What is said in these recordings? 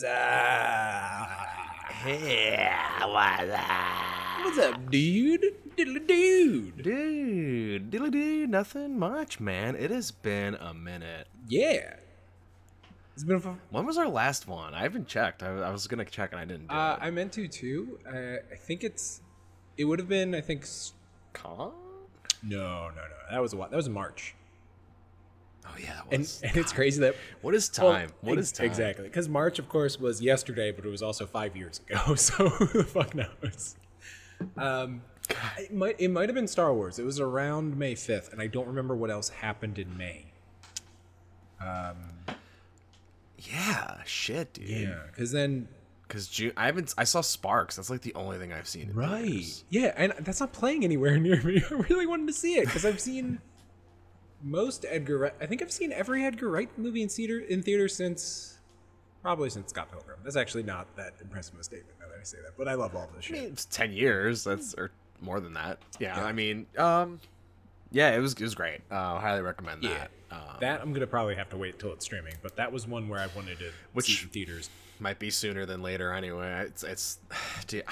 What's up? What's up? What's up, dude? Diddly dude. Dude, diddly dude, nothing much, man. It has been a minute. Yeah. It's been a fun. When was our last one? I haven't checked. I, I was gonna check and I didn't do Uh. I meant to too. Uh, I think it's. It would have been. I think. s- Con? No, no, no. That was a while. That was March. Oh yeah, that And, and it's crazy that. what is time? what ex- is time? Exactly. Because March, of course, was yesterday, but it was also five years ago. So who the fuck knows? Um, it might it might have been Star Wars. It was around May fifth, and I don't remember what else happened in May. Um, yeah, shit, dude. Yeah, because then Because June, I haven't. I saw Sparks. That's like the only thing I've seen. In right, theaters. yeah, and that's not playing anywhere near me. I really wanted to see it because I've seen most Edgar. Wright. I think I've seen every Edgar Wright movie in theater in theater since probably since Scott Pilgrim. That's actually not that impressive a statement now that I say that, but I love all this I mean, it's ten years. That's or more than that. Yeah, Yeah. I mean, um, yeah, it was it was great. Uh, highly recommend Yeah. that. Um, That I'm gonna probably have to wait till it's streaming, but that was one where I wanted to Which- see it in theaters. Might be sooner than later anyway. It's it's dude,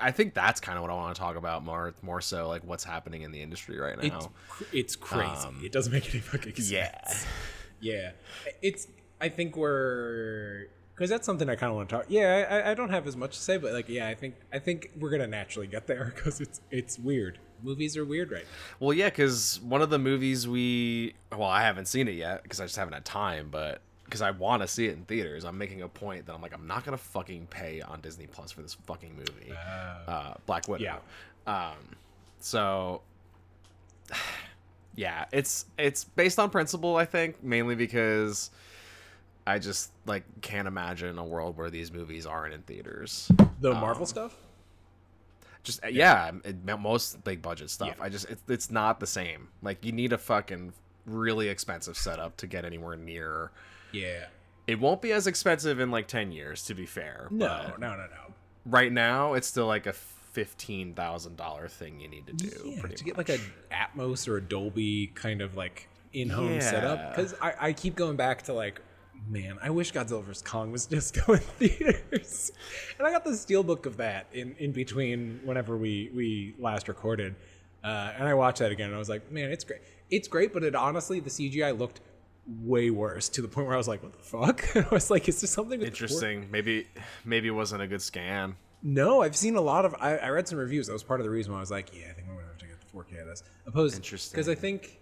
I think that's kind of what I want to talk about more more so like what's happening in the industry right now. cr- it's crazy. Um, it doesn't make any fucking sense. Yeah. Yeah, it's. I think we're because that's something I kind of want to talk. Yeah, I, I don't have as much to say, but like, yeah, I think I think we're gonna naturally get there because it's it's weird. Movies are weird right now. Well, yeah, because one of the movies we well, I haven't seen it yet because I just haven't had time, but because I want to see it in theaters, I'm making a point that I'm like, I'm not gonna fucking pay on Disney Plus for this fucking movie, uh, Black Widow. Yeah. Um, so yeah, it's it's based on principle, I think, mainly because I just like can't imagine a world where these movies aren't in theaters. The Marvel stuff. Just yeah, it, most big budget stuff. Yeah. I just it's it's not the same. Like you need a fucking really expensive setup to get anywhere near. Yeah. It won't be as expensive in like ten years, to be fair. No, no, no, no. right now it's still like a fifteen thousand dollar thing you need to do. Yeah, pretty to get like a Atmos or a Dolby kind of like in-home Yeah. setup because I, I keep going back to like man i wish godzilla vs kong was just going theaters and i got the steelbook of that in, in between whenever we we last recorded uh, and i watched that again and i was like man it's great it's great but it honestly the cgi looked way worse to the point where i was like what the fuck and i was like is there something with the four- interesting. Maybe maybe it wasn't a good scan. no, I've seen a lot of. I, I read some reviews. That was part of the reason why I was like, yeah, I think I'm gonna have to get the 4K of this. Opposed, Interesting. because I think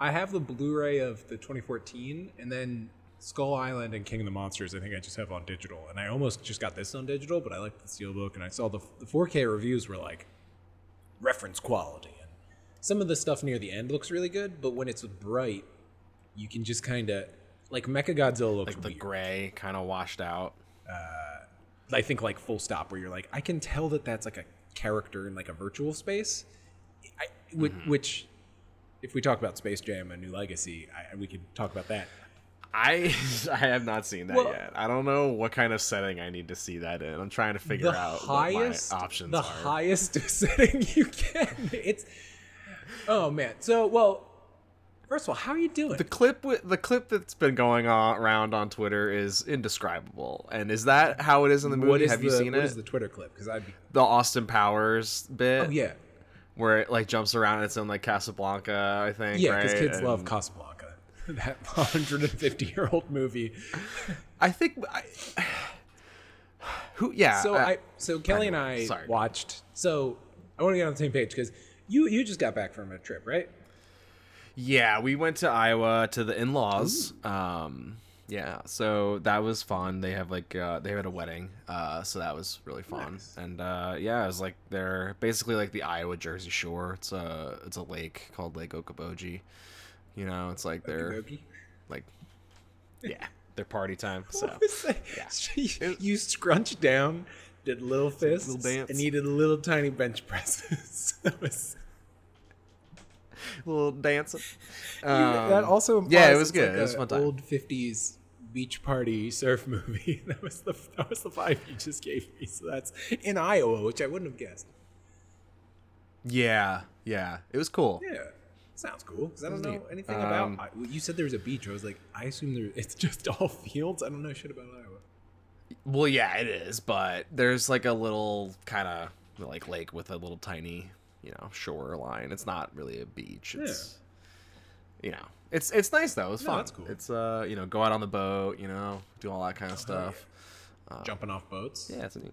I have the Blu-ray of the 2014, and then Skull Island and King of the Monsters. I think I just have on digital, and I almost just got this on digital, but I like the steelbook, and I saw the the 4K reviews were like reference quality, and some of the stuff near the end looks really good, but when it's bright, you can just kind of like Mecha Godzilla looks Like the weird. gray kind of washed out. I think like full stop where you're like I can tell that that's like a character in like a virtual space, I, which, Mm-hmm. which if we talk about Space Jam: A New Legacy, I, we could talk about that. I I have not seen that Well- yet. I don't know what kind of setting I need to see that in. I'm trying to figure The out highest what my options the are. highest setting you can. It's oh man. So well, first of all, how are you doing? the clip with the clip that's been going on around on Twitter is indescribable. And is that how it is in the movie? what have the, you seen what it? is the Twitter clip? Because I'd be the Austin Powers bit oh yeah where it like jumps around and it's in like Casablanca, I think. yeah because right? kids And love Casablanca. That 150 year old movie. I think I, who yeah. so uh, I so Kelly and I sorry. watched. So I want to get on the same page because you you just got back from a trip, right? Yeah, we went to Iowa to the in-laws. Um, yeah, so that was fun. They have like uh, they had a wedding, uh, so that was really fun. Nice. And uh, yeah, it was like they're basically like the Iowa Jersey Shore. It's a it's a lake called Lake Okoboji. You know, it's like they're like yeah, their party time. So that? you, you scrunched down, did little fists, little dance. and you did little tiny bench presses. that was little that Um, also yeah, it was good. like It was fun time. Old fifties beach party surf movie. that was the that was the vibe you just gave me. So that's in Iowa, which I wouldn't have guessed. Yeah, yeah, it was cool. Yeah. Sounds cool because I don't know neat. anything Um, about. You said there was a beach. I was like, I assume there. It's just all fields. I don't know shit about Iowa. Well, yeah, it is, but there's like a little kind of like lake with a little tiny, you know, shoreline. It's not really a beach. It's you know, it's it's nice though. It's No, fun. that's cool. It's uh, you know, go out on the boat, you know, do all that kind of stuff. Jumping off boats. Yeah, it's a neat.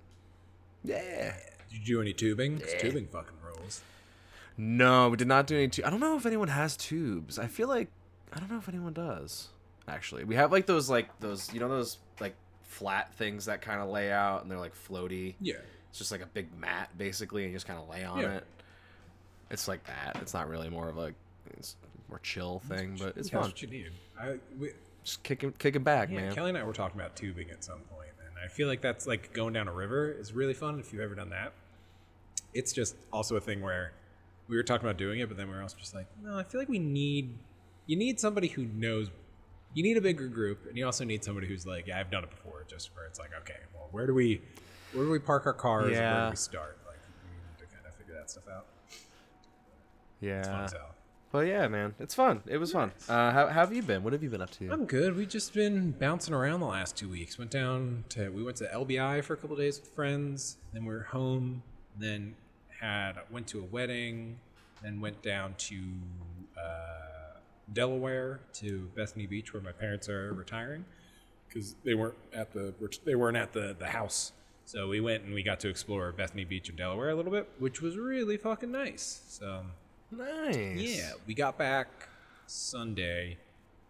Yeah. Did you do any tubing? 'Cause tubing fucking rules. No, we did not do any. Tu- I don't know if anyone has tubes. I feel like I don't know if anyone does. Actually, we have like those like those you know those like flat things that kind of lay out and they're like floaty. Yeah. It's just like a big mat basically, and you just kind of lay on Yeah. it. It's like that. It's not really more of a it's more chill thing, but it's Yeah, fun. That's what you need. I, we, Just kicking kicking back, yeah, man. Kelly and I were talking about tubing at some point, and I feel like that's like going down a river is really fun if you've ever done that. It's just also a thing where we were talking about doing it, but then we were also just like, no, I feel like we need you need somebody who knows. You need a bigger group, and you also need somebody who's like, yeah, I've done it before. Just where it's like, okay, well, where do we where do we park our cars? and Where Yeah. do we start? Like, we need to kind of figure that stuff out. Fun yeah. as hell. But yeah, man, it's fun. It was fun. Uh, how, how have you been? What have you been up to? I'm good. We've just been bouncing around the last two weeks. Went down to we went to LBI for a couple days with friends. Then we are home. Then had went to a wedding. Then went down to uh, Delaware to Bethany Beach where my parents are retiring because they weren't at the they weren't at the the house. So we went and we got to explore Bethany Beach in Delaware a little bit, which was really fucking nice. So nice. yeah, we got back Sunday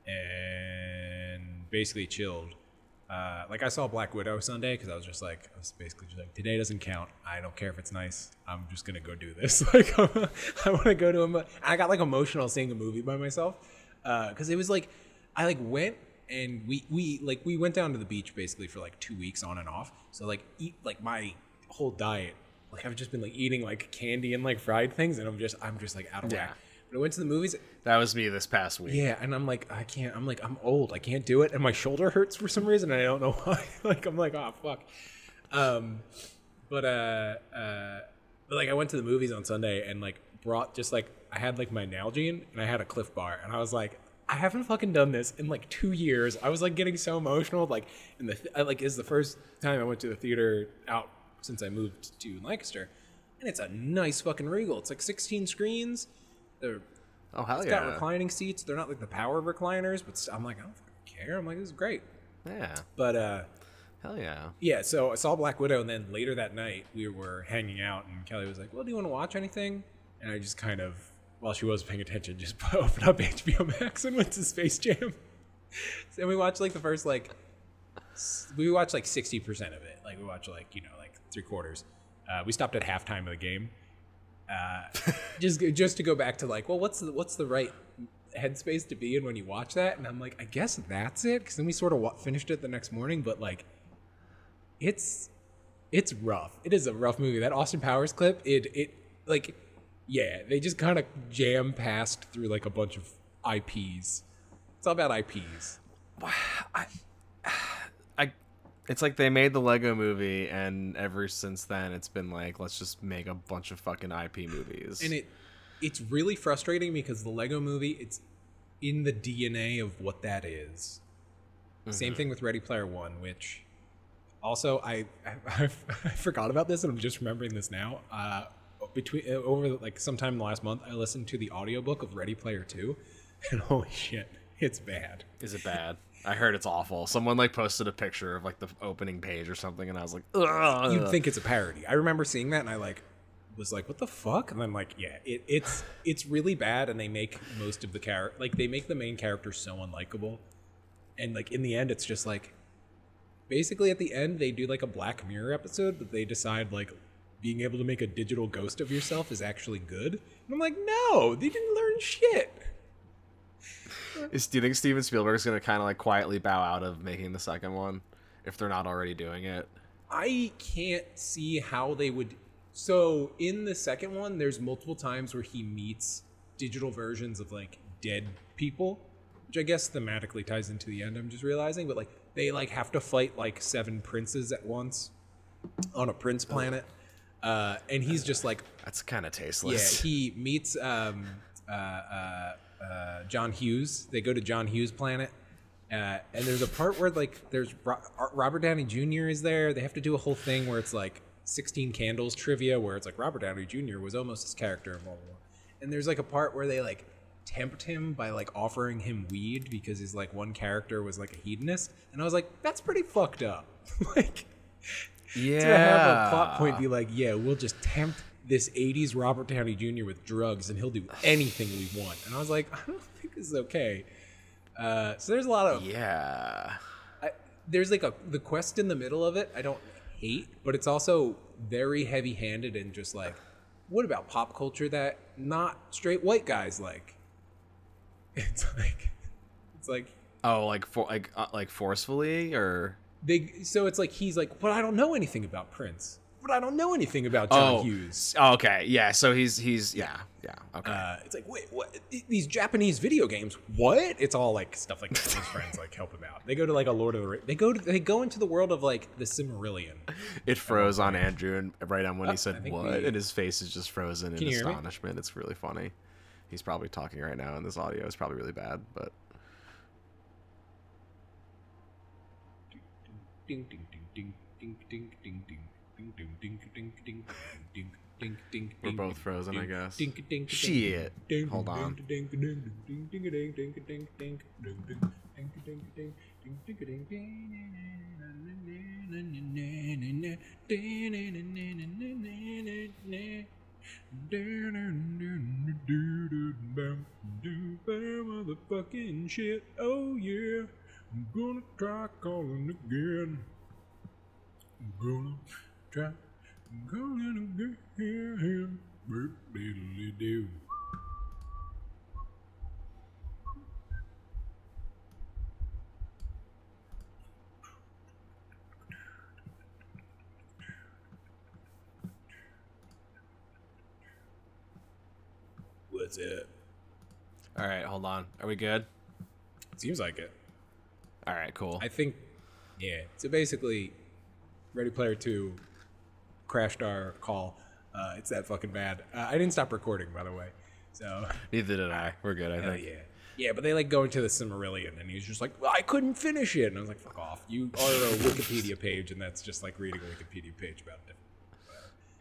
and basically chilled. Uh, like I saw Black Widow Sunday because I was just like, I was basically just like, today doesn't count. I don't care if it's nice. I'm just gonna go do this. Like, I want to go to a. mo- I got like emotional seeing a movie by myself because it was like, I like went and we we like we went down to the beach basically for like two weeks on and off. So like eat like my whole diet. Like I've just been like eating like candy and like fried things, and I'm just I'm just like out of Yeah. whack. But I went to the movies. That was me this past week. Yeah, and I'm like, I can't. I'm like, I'm old. I can't do it, and my shoulder hurts for some reason. And I don't know why. like, I'm like, oh fuck. Um, but uh, uh, but like, I went to the movies on Sunday and like brought just like I had like my Nalgene and I had a Clif Bar, and I was like, I haven't fucking done this in like two years. I was like getting so emotional. Like, in the I, like is the first time I went to the theater out since I moved to Lancaster, and it's a nice fucking Regal. It's like 16 screens. They're Oh hell it's yeah. got reclining seats. They're not like the power recliners, but I'm like, I don't fucking care. I'm like, this is great. yeah. But uh, Hell yeah. yeah, so I saw Black Widow, and then later that night we were hanging out, and Kelly was like, "Well, do you want to watch anything?" And I just kind of, while she was paying attention, just opened up HBO Max and went to Space Jam. and we watched like the first like, we watched like sixty percent of it. Like we watched like you know three quarters. Uh, we stopped at halftime of the game. Uh, just just to go back to like, well, what's the what's the right headspace to be in when you watch that? And I'm like, I guess that's it. Because then we sort of wa- finished it the next morning, but like, it's it's rough. It is a rough movie. That Austin Powers clip, it it like, yeah, they just kind of jam passed through like a bunch of IPs. It's all about IPs. Well I I it's like they made the Lego movie and ever since then it's been like let's just make a bunch of fucking IP movies. and it it's really frustrating because the Lego movie it's in the DNA of what that is. Same thing with Ready Player One, which also I I, I forgot about this and I'm just remembering this now. Uh, between uh, over like sometime last month, I listened to the audiobook of Ready Player Two, and holy shit, it's bad. Is it bad? I heard it's awful. Someone like posted a picture of like the opening page or something and I was like, Ugh. You'd think it's a parody. I remember seeing that and I like was like, what the fuck? And I'm like, yeah, it, it's it's really bad, and they make most of the character like they make the main character so unlikable, and like in the end, it's just like basically at the end they do like a Black Mirror episode, but they decide like being able to make a digital ghost of yourself is actually good. And I'm like, no, they didn't learn shit. Is, do you think Steven Spielberg's gonna kind of like quietly bow out of making the second one if they're not already doing it? I can't see how they would. So in the second one, there's multiple times where he meets digital versions of like dead people, which I guess thematically ties into the end. I'm just realizing, but like they like have to fight like seven princes at once on a prince planet, uh, and he's just like, That's kind of yeah, tasteless. he meets um, uh, uh, uh, John Hughes. They go to John Hughes' planet, Uh, and there's a part where like there's Ro- Robert Downey Jr. is there. They have to do a whole thing where it's like 16 Candles trivia, where it's like Robert Downey Jr. was almost his character in blah blah. And there's like a part where they like tempt him by like offering him weed because his like one character was like a hedonist, and I was like, that's pretty fucked up. like Yeah. to have a plot point be like, yeah, we'll just tempt this 80s Robert Downey Jr. with drugs and he'll do anything we want. And I was like, I don't think this is okay. Uh, so there's a lot of Yeah. I, there's like a the quest in the middle of it. I don't hate, but it's also very heavy-handed and just like, what about pop culture that not straight white guys like? It's like, it's like Oh, like for like uh, like forcefully or they. So it's like he's like, but I don't know anything about Prince. But I don't know anything about John oh, Hughes. oh, okay, yeah. So he's he's yeah yeah okay. Uh, it's like, wait, what? These Japanese video games? What? It's all like stuff like that. His friends like help him out. They go to like a Lord of the Rings. They go to they go into the world of like the Silmarillion. it froze on Andrew and right on when Oh, he said what, we- and his face is just frozen in Can you hear me? astonishment. It's really funny. He's probably talking right now, and this audio is probably really bad. But Ding ding ding ding ding ding ding ding we're both frozen, I guess. Shit. Hold on. Motherfucking shit. Oh yeah. I'm gonna try calling again. I'm gonna try calling again. Boop, diddly do. What's up? all right, hold on. Are we good? Seems like it. All right, cool. I think, yeah. So basically, Ready Player Two crashed our call. Uh, it's that fucking bad. Uh, I didn't stop recording, by the way. So Neither did I. We're good. I hell think. yeah, yeah. But they like go into the Silmarillion, and he's just like, well, I couldn't finish it, and I was like, fuck off. You are a Wikipedia page, and that's just like reading a Wikipedia page about it.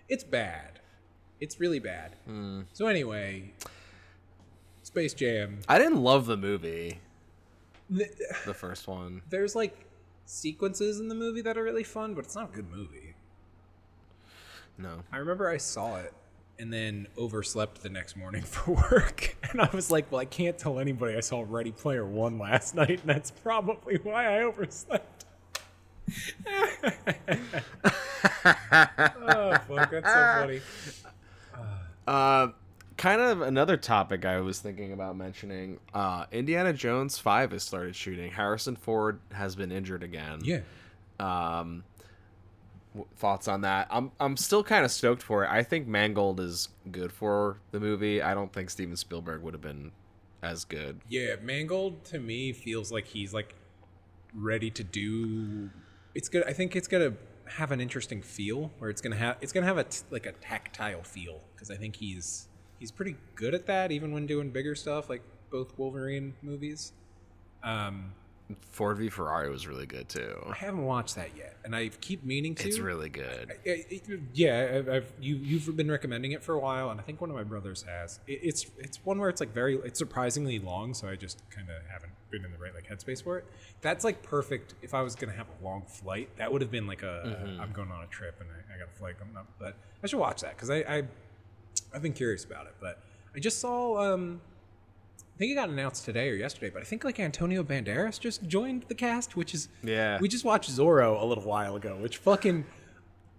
It's bad. It's really bad. So anyway, Space Jam. I didn't love the movie, th- the first one. There's like sequences in the movie that are really fun, but it's not a good movie. No. I remember I saw it and then overslept the next morning for work. And I was like, well, I can't tell anybody I saw Ready Player One last night, and that's probably why I overslept. oh, fuck, that's so funny. Uh, kind of another topic I was thinking about mentioning. Uh, Indiana Jones Five has started shooting. Harrison Ford has been injured again. Yeah. Um, thoughts on that? I'm I'm still kind of stoked for it. I think Mangold is good for the movie. I don't think Steven Spielberg would have been as good. Yeah, Mangold to me feels like he's like ready to do. It's good. I think it's gonna have an interesting feel, where it's gonna have it's gonna have a t- like a tactile feel because I think he's he's pretty good at that, even when doing bigger stuff like both Wolverine movies. Um, Ford v Ferrari was really good too. I haven't watched that yet, and I keep meaning to. It's really good. I- I- yeah, I've, I've you you've been recommending it for a while, and I think one of my brothers has. It, it's it's one where it's like very it's surprisingly long, so I just kind of haven't been in the right like headspace for it. That's like perfect. If I was gonna have a long flight, that would have been like a am going on a trip and I, I got a flight coming up. But I should watch that because I, I I've been curious about it. But I just saw um I think it got announced today or yesterday, but I think like Antonio Banderas just joined the cast, which is Yeah. We just watched Zorro a little while ago, which fucking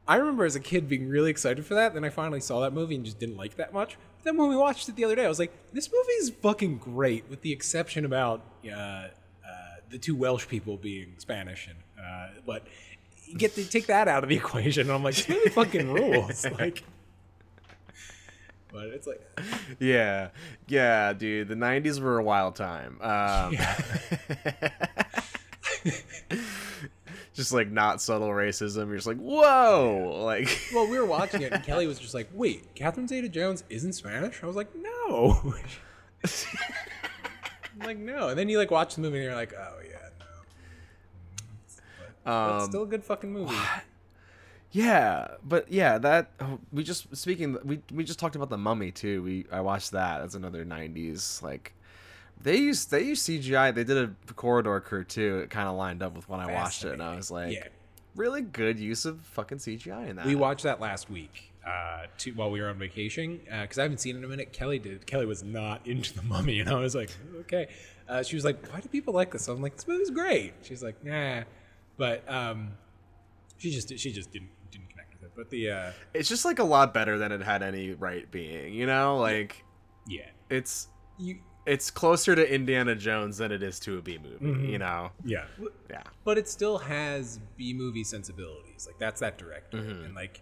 I remember as a kid being really excited for that. Then I finally saw that movie and just didn't like that much. But then when we watched it the other day, I was like, this movie is fucking great, with the exception about uh, uh, the two Welsh people being Spanish. And uh, but you get to take that out of the equation, and I'm like, this movie fucking rules. Like, but it's like, Yeah, yeah, dude. The '90s were a wild time. Um, just like not subtle racism. You're just like, whoa, like well, we were watching it, and Kelly was just like, wait, Catherine Zeta-Jones isn't Spanish? I was like, no. I'm like, no. And then you like watch the movie, and you're like, oh yeah, no. But it's Um, still a good fucking movie. Yeah, but yeah, that oh, we just speaking we we just talked about the Mummy too. We I watched that. That's another '90s like they used they used CGI. They did a Corridor Crew too. It kind of lined up with when I watched it, and I was like, yeah, really good use of fucking CGI in that. we watched that last week uh, to, while we were on vacation because I haven't seen it in a minute. Kelly did. Kelly was not into the Mummy, and I was like, okay. Uh, she was like, why do people like this? I'm like, this movie's great. She's like, nah, but um, she just she just didn't didn't connect with it. But the uh, It's just like a lot better than it had any right being. You know, like yeah, it's you it's closer to Indiana Jones than it is to a B movie. Mm-hmm. You know, yeah. yeah, But it still has B movie sensibilities. Like that's that director, and like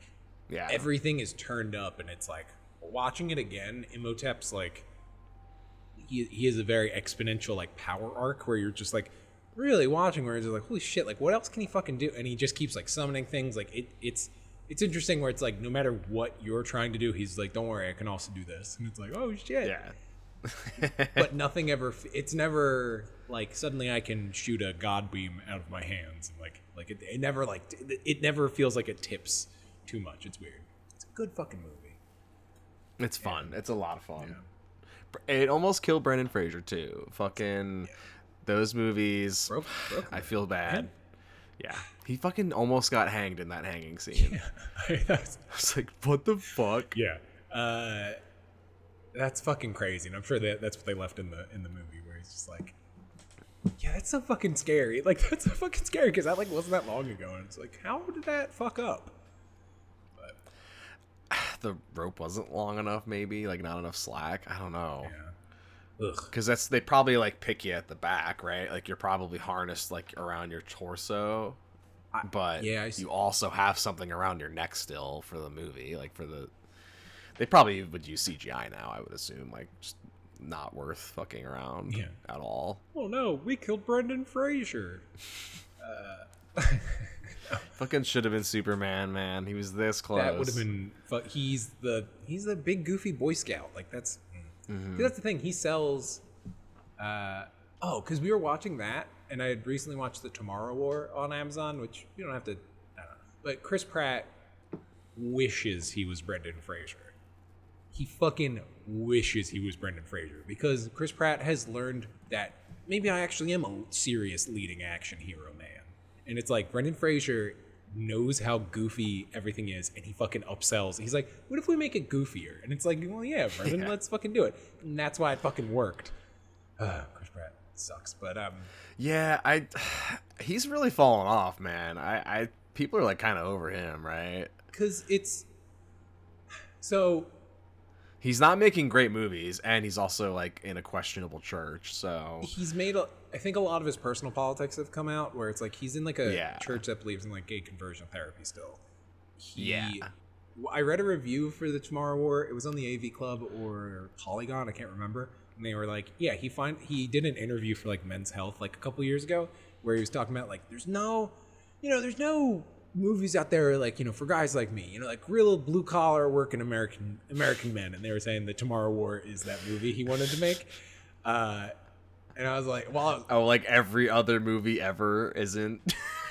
yeah. everything is turned up and it's like watching it again imhotep's like he, he has a very exponential like power arc where you're just like really watching where you're like holy shit like what else can he fucking do and he just keeps like summoning things like it it's it's interesting where it's like no matter what you're trying to do he's like don't worry i can also do this and it's like oh shit yeah. but nothing ever it's never like suddenly i can shoot a god beam out of my hands and like like it, it never like it, never feels like it tips too much it's weird it's a good fucking movie It's fun. It's a lot of fun. It almost killed Brendan Fraser too. Fucking those movies. broke, broke I feel bad. Yeah, he fucking almost got hanged in that hanging scene. that's, I was like, what the fuck? yeah uh that's fucking crazy and i'm sure that that's what they left in the in the movie where he's just like yeah that's so fucking scary like that's so fucking scary because that like wasn't that long ago and it's like how did that fuck up but The rope wasn't long enough, maybe like not enough slack. I don't know. yeah ugh Because that's they probably like pick you at the back, right? Like you're probably harnessed like around your torso, but yeah, you also have something around your neck still for the movie, like for the. They probably would use CGI now. I would assume, like, just not worth fucking around Yeah. at all. oh no we killed brendan fraser Fucking should have been Superman, man. He was this close. That would have been. fu- He's the he's the big goofy Boy Scout. Like that's Mm-hmm. That's the thing. He sells. Uh, oh, because we were watching that, and I had recently watched the Tomorrow War on Amazon, which you don't have to. I don't know. But Chris Pratt wishes he was Brendan Fraser. He fucking wishes he was Brendan Fraser because Chris Pratt has learned that maybe I actually am a serious leading action hero man. And it's like Brendan Fraser knows how goofy everything is and he fucking upsells. He's like, what if we make it goofier? And it's like, well, yeah, Brendan, Yeah. let's fucking do it. And that's why it fucking worked. Uh, Chris Pratt sucks. But um, Yeah, I. He's really fallen off, man. I, I people are like kind of over him, right? because it's. So He's not making great movies, and he's also like in a questionable church. So he's made a i think a lot of his personal politics have come out where it's like he's in like a Yeah. church that believes in like gay conversion therapy still he, Yeah. i read a review for the tomorrow war it was on the av club or polygon i can't remember and they were like yeah he find he did an interview for like men's health like a couple years ago where he was talking about like there's no you know there's no movies out there like you know for guys like me you know like real blue collar working american american men. And they were saying the tomorrow war is that movie he wanted to make. Uh and I was like, well, oh, like every other movie ever isn't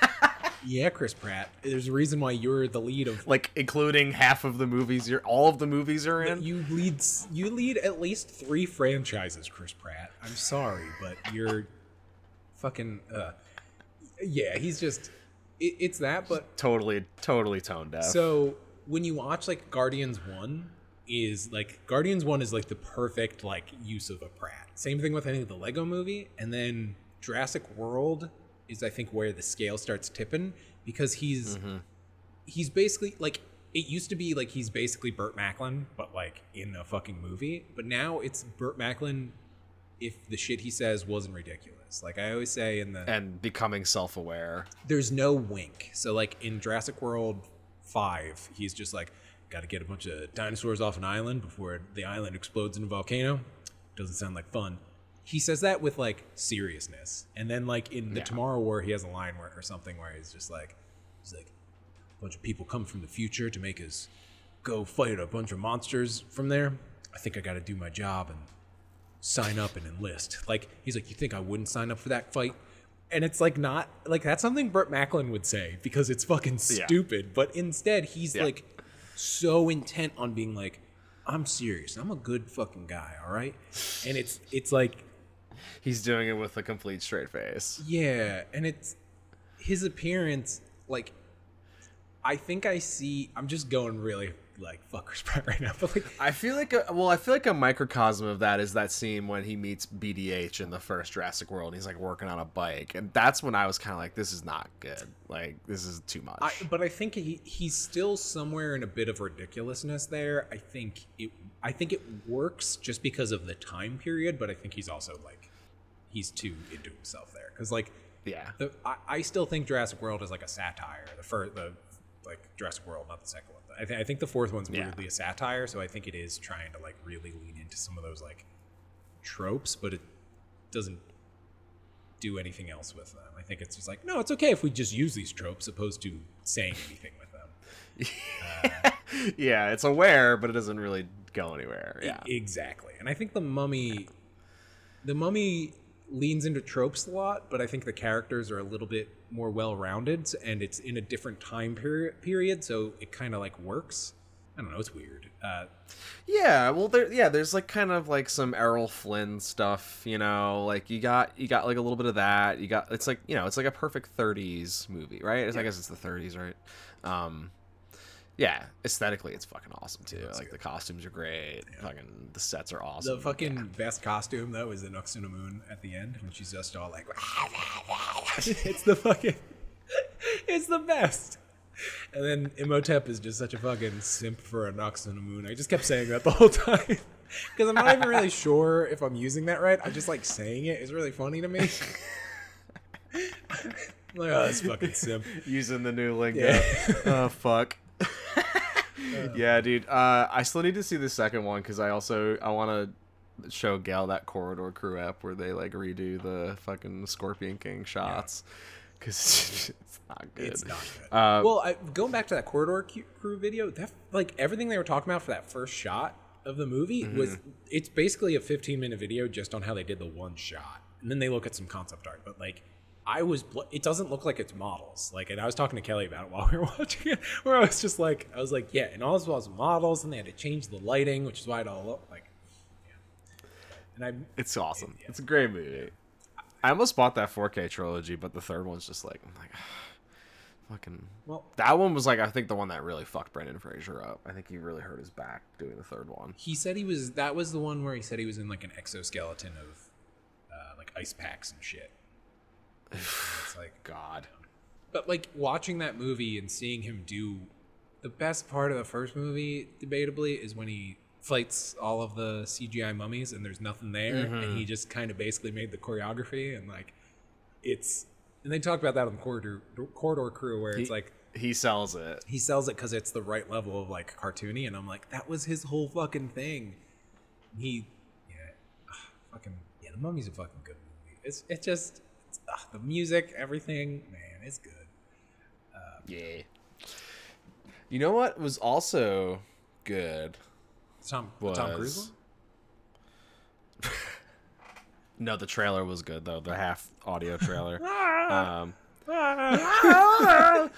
yeah, Chris Pratt. There's a reason why you're the lead of like including half of the movies you're all of the movies are in. you lead you lead at least three franchises, Chris Pratt. I'm sorry, but you're fucking uh yeah, he's just it, it's that but totally, totally tone deaf. so when you watch like Guardians 1 is like Guardians 1 is like the perfect like use of a Pratt. Same thing with I think the Lego movie and then Jurassic World is I think where the scale starts tipping because he's mm-hmm. he's basically like it used to be like he's basically Burt Macklin but like in a fucking movie, but now it's Burt Macklin if the shit he says wasn't ridiculous. Like I always say in the and becoming self-aware. there's no wink. So like in Jurassic World five, he's just like, got to get a bunch of dinosaurs off an island before the island explodes in a volcano. Doesn't sound like fun. He says that with like seriousness, and then like in the Yeah. Tomorrow War, he has a line where or something where he's just like, he's like, a bunch of people come from the future to make us go fight a bunch of monsters from there. I think I got to do my job and sign up and enlist. Like he's like, you think I wouldn't sign up for that fight? and it's like not like that's something Burt Macklin would say because it's fucking Yeah. stupid. But instead, he's Yeah. like so intent on being like, "I'm serious. I'm a good fucking guy. All right." And it's it's like He's doing it with a complete straight face. yeah, and it's his appearance. Like, I think I see. I'm just going really like fuckers Pratt right now, but like I feel like a, well, I feel like a microcosm of that is that scene when he meets BDH in the first Jurassic World. He's like working on a bike, and that's when I was kind of like, "This is not good. Like, this is too much." I, but I think he, he's still somewhere in a bit of ridiculousness there. I think it I think it works just because of the time period, but I think he's also like he's too into himself there because like yeah, the I, I still think Jurassic World is like a satire. The first the like Jurassic World, not the second one. I think I think the fourth one's Yeah. weirdly a satire, so I think it is trying to like really lean into some of those like tropes, but it doesn't do anything else with them. I think it's just like, no, it's okay if we just use these tropes opposed to saying anything with them. yeah, it's aware, but it doesn't really go anywhere. Yeah, exactly. And I think the mummy the mummy leans into tropes a lot, but I think the characters are a little bit more well-rounded and it's in a different time period period, so it kind of like works. I don't know, it's weird. Uh Yeah, well, there, yeah, there's like kind of like some Errol Flynn stuff, you know, like you got you got like a little bit of that. You got it's like you know it's like a perfect '30s movie, right? It's, I guess it's the '30s, right? Um, yeah, aesthetically, it's fucking awesome too. it's like good. the costumes are great, fucking the sets are awesome. the fucking best costume though is the Anck-su-namun at the end when she's just all like it's the fucking it's the best. And then Imhotep is just such a fucking simp for a Anck-su-namun. I just kept saying that the whole time. Because I'm not even really sure if I'm using that right. I just like saying it. It's really funny to me. like, oh, this fucking simp. using the new lingo. Yeah. oh fuck. yeah, dude. Uh, I still need to see the second one because I also I want to show Gal that Corridor Crew app where they like redo the fucking Scorpion King shots because it's not good. It's not good. Uh, well, I, going back to that corridor crew video, that like everything they were talking about for that first shot of the movie Mm-hmm. was it's basically a 15 minute video just on how they did the one shot, and then they look at some concept art. But like, I was, bl- it doesn't look like it's models. Like, and I was talking to Kelly about it while we were watching it, where I was just like, I was like, yeah, and all this was models, and they had to change the lighting, which is why it all looked like. Yeah. And I, It's awesome. It's a great movie. I almost bought that 4K trilogy, but the third one's just like, I'm like, fucking. well, That one was like, I think the one that really fucked Brendan Fraser up. I think he really hurt his back doing the third one. he said he was. That was the one where he said he was in like an exoskeleton of, uh, like ice packs and shit. It's like God. But like watching that movie and seeing him do the best part of the first movie, debatably, is when he fights all of the CGI mummies and there's nothing there, and mm-hmm. he just kind of basically made the choreography and like it's. And they talk about that on the corridor corridor crew where it's He- like He sells it. he sells it because it's the right level of like cartoony, and I'm like that was his whole fucking thing. He, yeah, ugh, fucking yeah, the mummy's a fucking good movie. It's it just ugh, the music, everything, man, it's good. Yeah. You know what was also good? Tom Was Tom Cruise one? No, the trailer was good though. The half audio trailer. um, oh,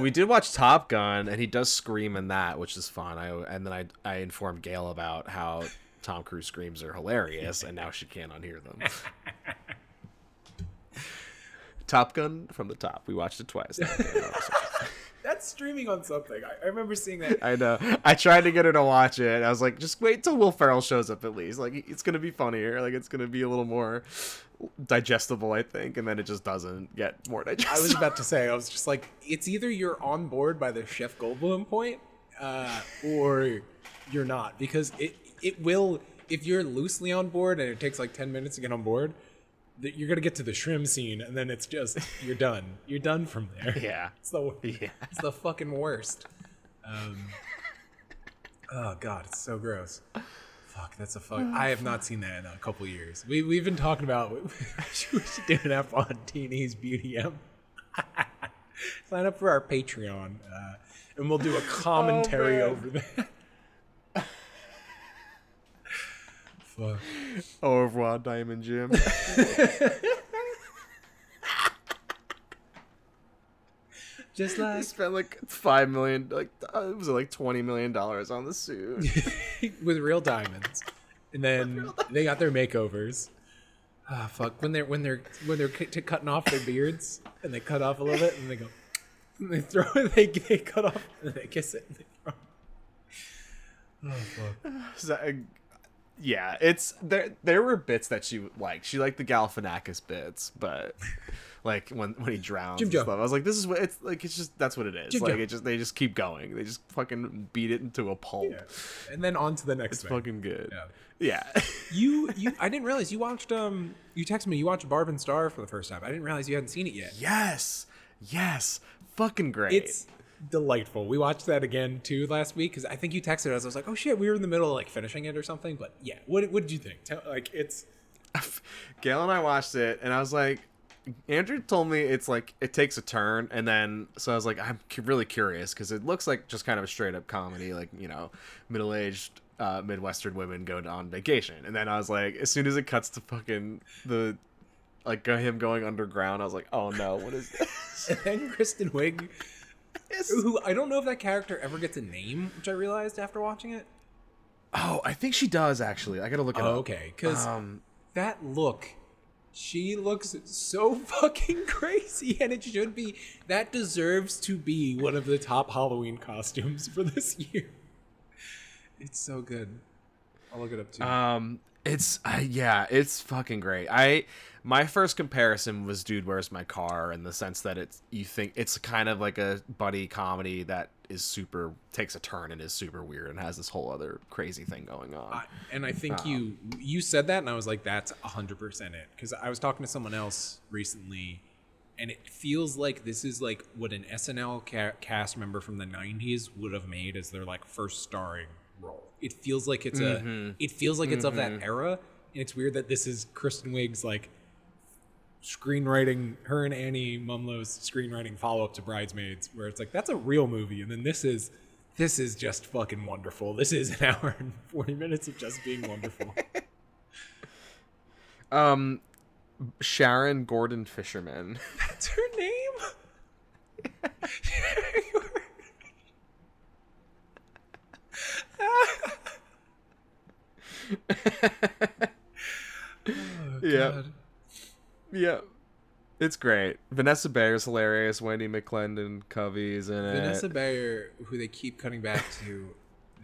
we did watch Top Gun, and he does scream in that, which is fun. I and then I I informed Gail about how Tom Cruise screams are hilarious, and now she can't unhear them. Top Gun from the top. We watched it twice. That's streaming on something. I, I remember seeing that. I know. I tried to get her to watch it. I was like, just wait till Will Ferrell shows up at least. Like, it's gonna be funnier. Like, it's gonna be a little more digestible, I think. And then it just doesn't get more digestible. I was about to say, I was just like, it's either you're on board by the Chef Goldblum point, uh, or you're not, because it it will if you're loosely on board and it takes like ten minutes to get on board, that you're gonna get to the shrimp scene and then it's just you're done. You're done from there. Yeah. It's the Yeah. it's the fucking worst. Um, oh god, it's so gross. Fuck, that's a fuck. I have not seen that in a couple years. We we've been talking about we should do an app on Teeny's Beauty M. Sign up for our Patreon, uh, and we'll do a commentary man. over that. fuck. Au revoir, Diamond Jim. Just like he spent like five million, like it was like twenty million dollars on the suit with real diamonds, and then they got their makeovers. Ah, oh, fuck! When they're when they're when they're cutting off their beards, and they cut off a little bit, and they go, and they throw, it, they they cut off, and they kiss it. And they throw. Oh fuck! Is that a- yeah, it's there. There were bits that she liked. She liked the Galifianakis bits, but like when when he drowns Jim and stuff, I was like, this is what it's like. It's just that's what it is. Jim like Joe. it just they just keep going. They just fucking beat it into a pulp. Yeah. And then on to the next one. It's thing. fucking good. Yeah. Yeah. You you I didn't realize you watched um you texted me you watched Barb and Star for the first time. I didn't realize you hadn't seen it yet. yes. Yes. Fucking great. It's delightful. We watched that again too last week because I think you texted us. I was like, oh shit, we were in the middle of like finishing it or something. But yeah, what what did you think? Tell, like it's Gail and I watched it, and I was like, Andrew told me it's like it takes a turn, and then so I was like, I'm really curious because it looks like just kind of a straight up comedy, like you know, middle aged uh, Midwestern women go on vacation, and then I was like, as soon as it cuts to fucking the like him going underground, I was like, oh no, what is this? and then Kristen Wiig, It's- who I don't know if that character ever gets a name, which I realized after watching it. oh, I think she does actually. I gotta look it Oh, up. okay, because Um, that look. She looks so fucking crazy, and it should be. That deserves to be one of the top Halloween costumes for this year. It's so good. I'll look it up too. Um, it's uh, yeah, it's fucking great. I my first comparison was Dude, Where's My Car? In the sense that it's you think it's kind of like a buddy comedy that is super takes a turn and is super weird and has this whole other crazy thing going on. I, and I think Um, you you said that, and I was like, "That's hundred percent it." Because I was talking to someone else recently, and it feels like this is like what an SNL ca- cast member from the '90s would have made as their like first starring role. It feels like it's Mm-hmm. a. It feels like it's of that era, and it's weird that this is Kristen Wiig's like screenwriting her and Annie Mumolo's screenwriting follow up to Bridesmaids, where it's like that's a real movie, and then this is this is just fucking wonderful. This is an hour and forty minutes of just being wonderful. um, Sharon Gordon Fisherman. that's her name. Yeah. God. Yeah. It's great. Vanessa Bayer's hilarious. Wendy McLendon-Covey's in it. Vanessa Bayer, who they keep cutting back to,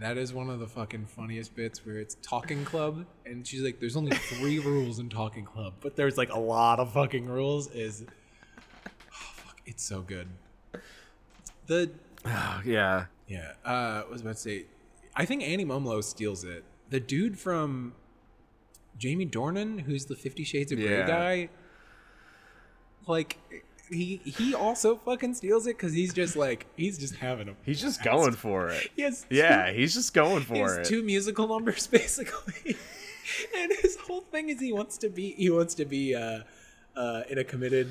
that is one of the fucking funniest bits where it's Talking Club, and she's like, "There's only three rules in Talking Club, but there's like a lot of fucking rules." Is oh, fuck, it's so good. The Oh, yeah. yeah, uh, I was about to say, I think Annie Mumolo steals it. The dude from Jamie Dornan, who's the Fifty Shades of Grey Yeah. guy, like he he also fucking steals it because he's just like he's just having a He's just going for it. he has Yeah, he's just going he for has it. two musical numbers basically, and his whole thing is he wants to be he wants to be uh, uh, in a committed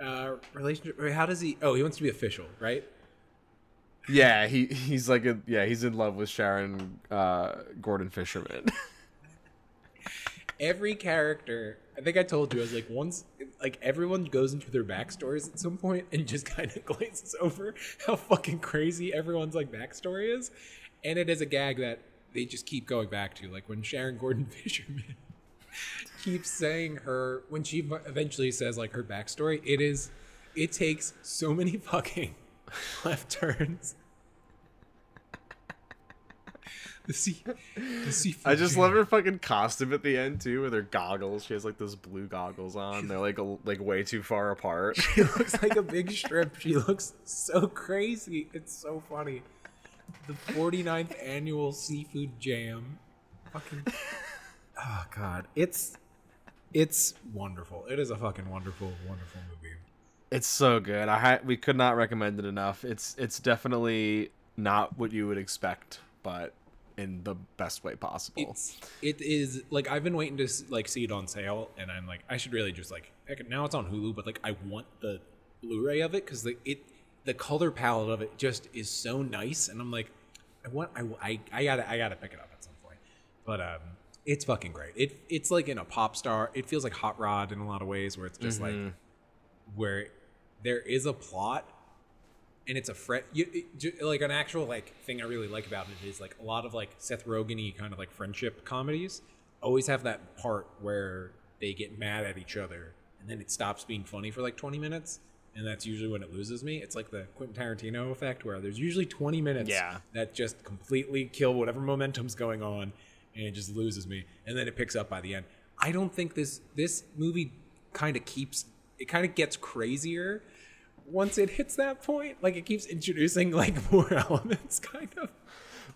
uh, relationship. How does he? Oh, he wants to be official, right? Yeah, he he's like a yeah, he's in love with Sharon uh, Gordon Fisherman. every character i think i told you i was like once like everyone goes into their backstories at some point and just kind of glazes over how fucking crazy everyone's like backstory is. And it is a gag that they just keep going back to like when sharon gordon fisherman keeps saying her when she eventually says like her backstory it is it takes so many fucking left turns the sea, the seafood I just love her fucking costume at the end too, with her goggles. She has like those blue goggles on. They're like a, like way too far apart. She looks like a big shrimp. She looks so crazy. It's so funny. The 49th annual seafood jam. Fucking Oh god. It's it's wonderful. It is a fucking wonderful, wonderful movie. It's so good. I ha- we could not recommend it enough. It's it's definitely not what you would expect, but in the best way possible. It's it is like I've been waiting to like see it on sale, and I'm like I should really just like heck, now it's on Hulu, but like I want the Blu-ray of it because the it the color palette of it just is so nice, and I'm like I want I I, I gotta I gotta pick it up at some point, but um it's fucking great. It it's like in a pop star. It feels like Hot Rod in a lot of ways, where it's just like where there is a plot and it's a friend You, it, like an actual like thing I really like about it is like a lot of like Seth Rogen-y kind of like friendship comedies always have that part where they get mad at each other and then it stops being funny for like 20 minutes and that's usually when it loses me it's like the quentin tarantino effect where there's usually 20 minutes Yeah. that just completely kill whatever momentum's going on and it just loses me and then it picks up by the end i don't think this this movie kind of keeps it kind of gets crazier once it hits that point like it keeps introducing like more elements kind of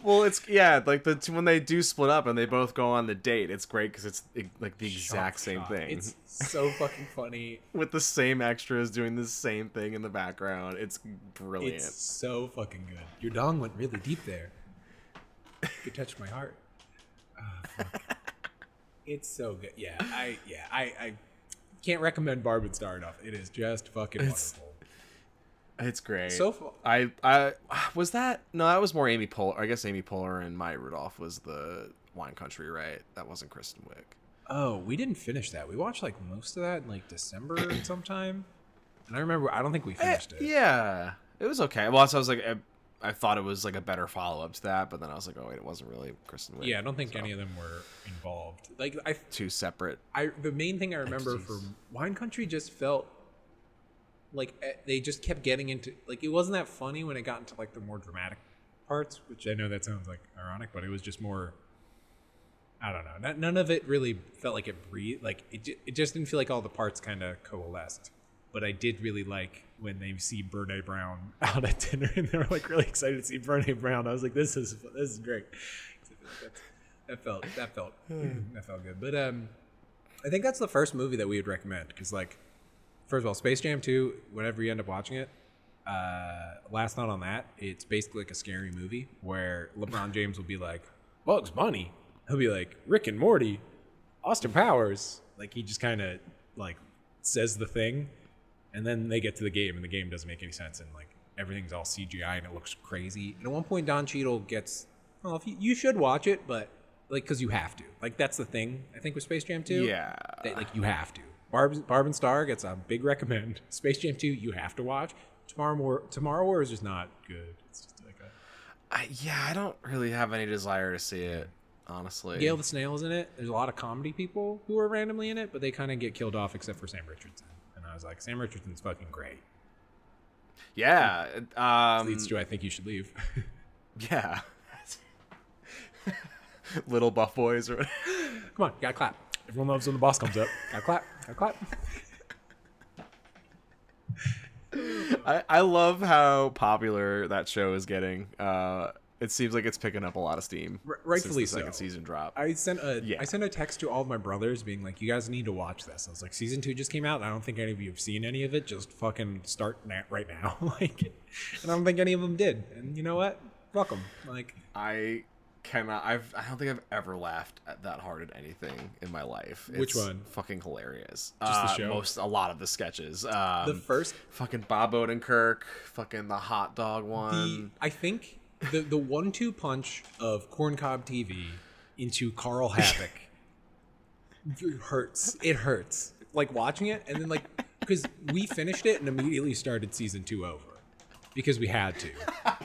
Well, it's yeah, like the two, when they do split up and they both go on the date, it's great because it's like the exact same shot. thing it's so fucking funny with the same extras doing the same thing in the background. It's brilliant. It's so fucking good. Your dong went really deep there. You touched my heart. Ah, fuck. it's so good. Yeah, I yeah I I can't recommend Barb and Star enough. It is just fucking It's- wonderful. It's great. So fu- I I was that no, that was more Amy Poehler. I guess Amy Poehler and Maya Rudolph was the Wine Country, right? That wasn't Kristen Wiig. Oh, we didn't finish that. We watched like most of that in like December sometime. And I remember I don't think we finished it. Eh, Yeah, it was okay. Well, so I was like, I, I thought it was like a better follow up to that, but then I was like, oh wait, it wasn't really Kristen Wiig. Yeah, I don't think So, any of them were involved. Like I two separate. I the main thing I remember Entities. from Wine Country just felt like eh, they just kept getting into like it wasn't that funny when it got into like the more dramatic parts, which I know that sounds like ironic, but it was just more. I don't know. None- None of it really felt like it breathed. Like it, it just didn't feel like all the parts kind of coalesced. But I did really like when they see Brene Brown out at dinner, and they were like really excited to see Brene Brown. I was like, "This is this is great." That felt that felt that felt good. But um, I think that's the first movie that we would recommend because, like, first of all, Space Jam 2, whenever you end up watching it, uh, last thought on that, it's basically like a scary movie where LeBron James will be like, Bugs Bunny. He'll be like, Rick and Morty, Austin Powers. Like, he just kind of, like, says the thing, and then they get to the game, and the game doesn't make any sense, and, like, everything's all CGI, and it looks crazy. And at one point, Don Cheadle gets, well, if you, you should watch it, but, like, because you have to. Like, that's the thing, I think, with Space Jam 2 Yeah, that, like you have to. Barb, Barb and Star gets a big recommend. Space Jam 2, you have to watch. Tomorrow War, Tomorrow War is just not good. It's just like a I, yeah. I don't really have any desire to see it, honestly. Gail the Snail's in it. There's a lot of comedy people who are randomly in it, but they kind of get killed off except for Sam Richardson. And I was like, Sam Richardson's fucking great. yeah. Um, Leads to I think you should leave. yeah. Little buff boys or whatever. Come on, gotta clap. Everyone loves when the boss comes up. Gotta clap. Gotta clap. I, I love how popular that show is getting. Uh, it seems like it's picking up a lot of steam. R- rightfully since the second so. season drop. I sent a I Yeah. I sent a text to all of my brothers being like, "You guys need to watch this." I was like, "Season two just came out. I don't think any of you have seen any of it. Just fucking start na- right now." like, and I don't think any of them did. And you know what? Fuck them. Like, I cannot. I've. I don't think I've ever laughed at that hard at anything in my life. Which one? Fucking hilarious. Just the Uh, show? Most. A lot of the sketches. Um, the first, fucking Bob Odenkirk. Fucking the hot dog the one. I think the the one two punch of Corncob TV into Karl Havoc hurts. It hurts. Like watching it, and then like because we finished it and immediately started season two over because we had to.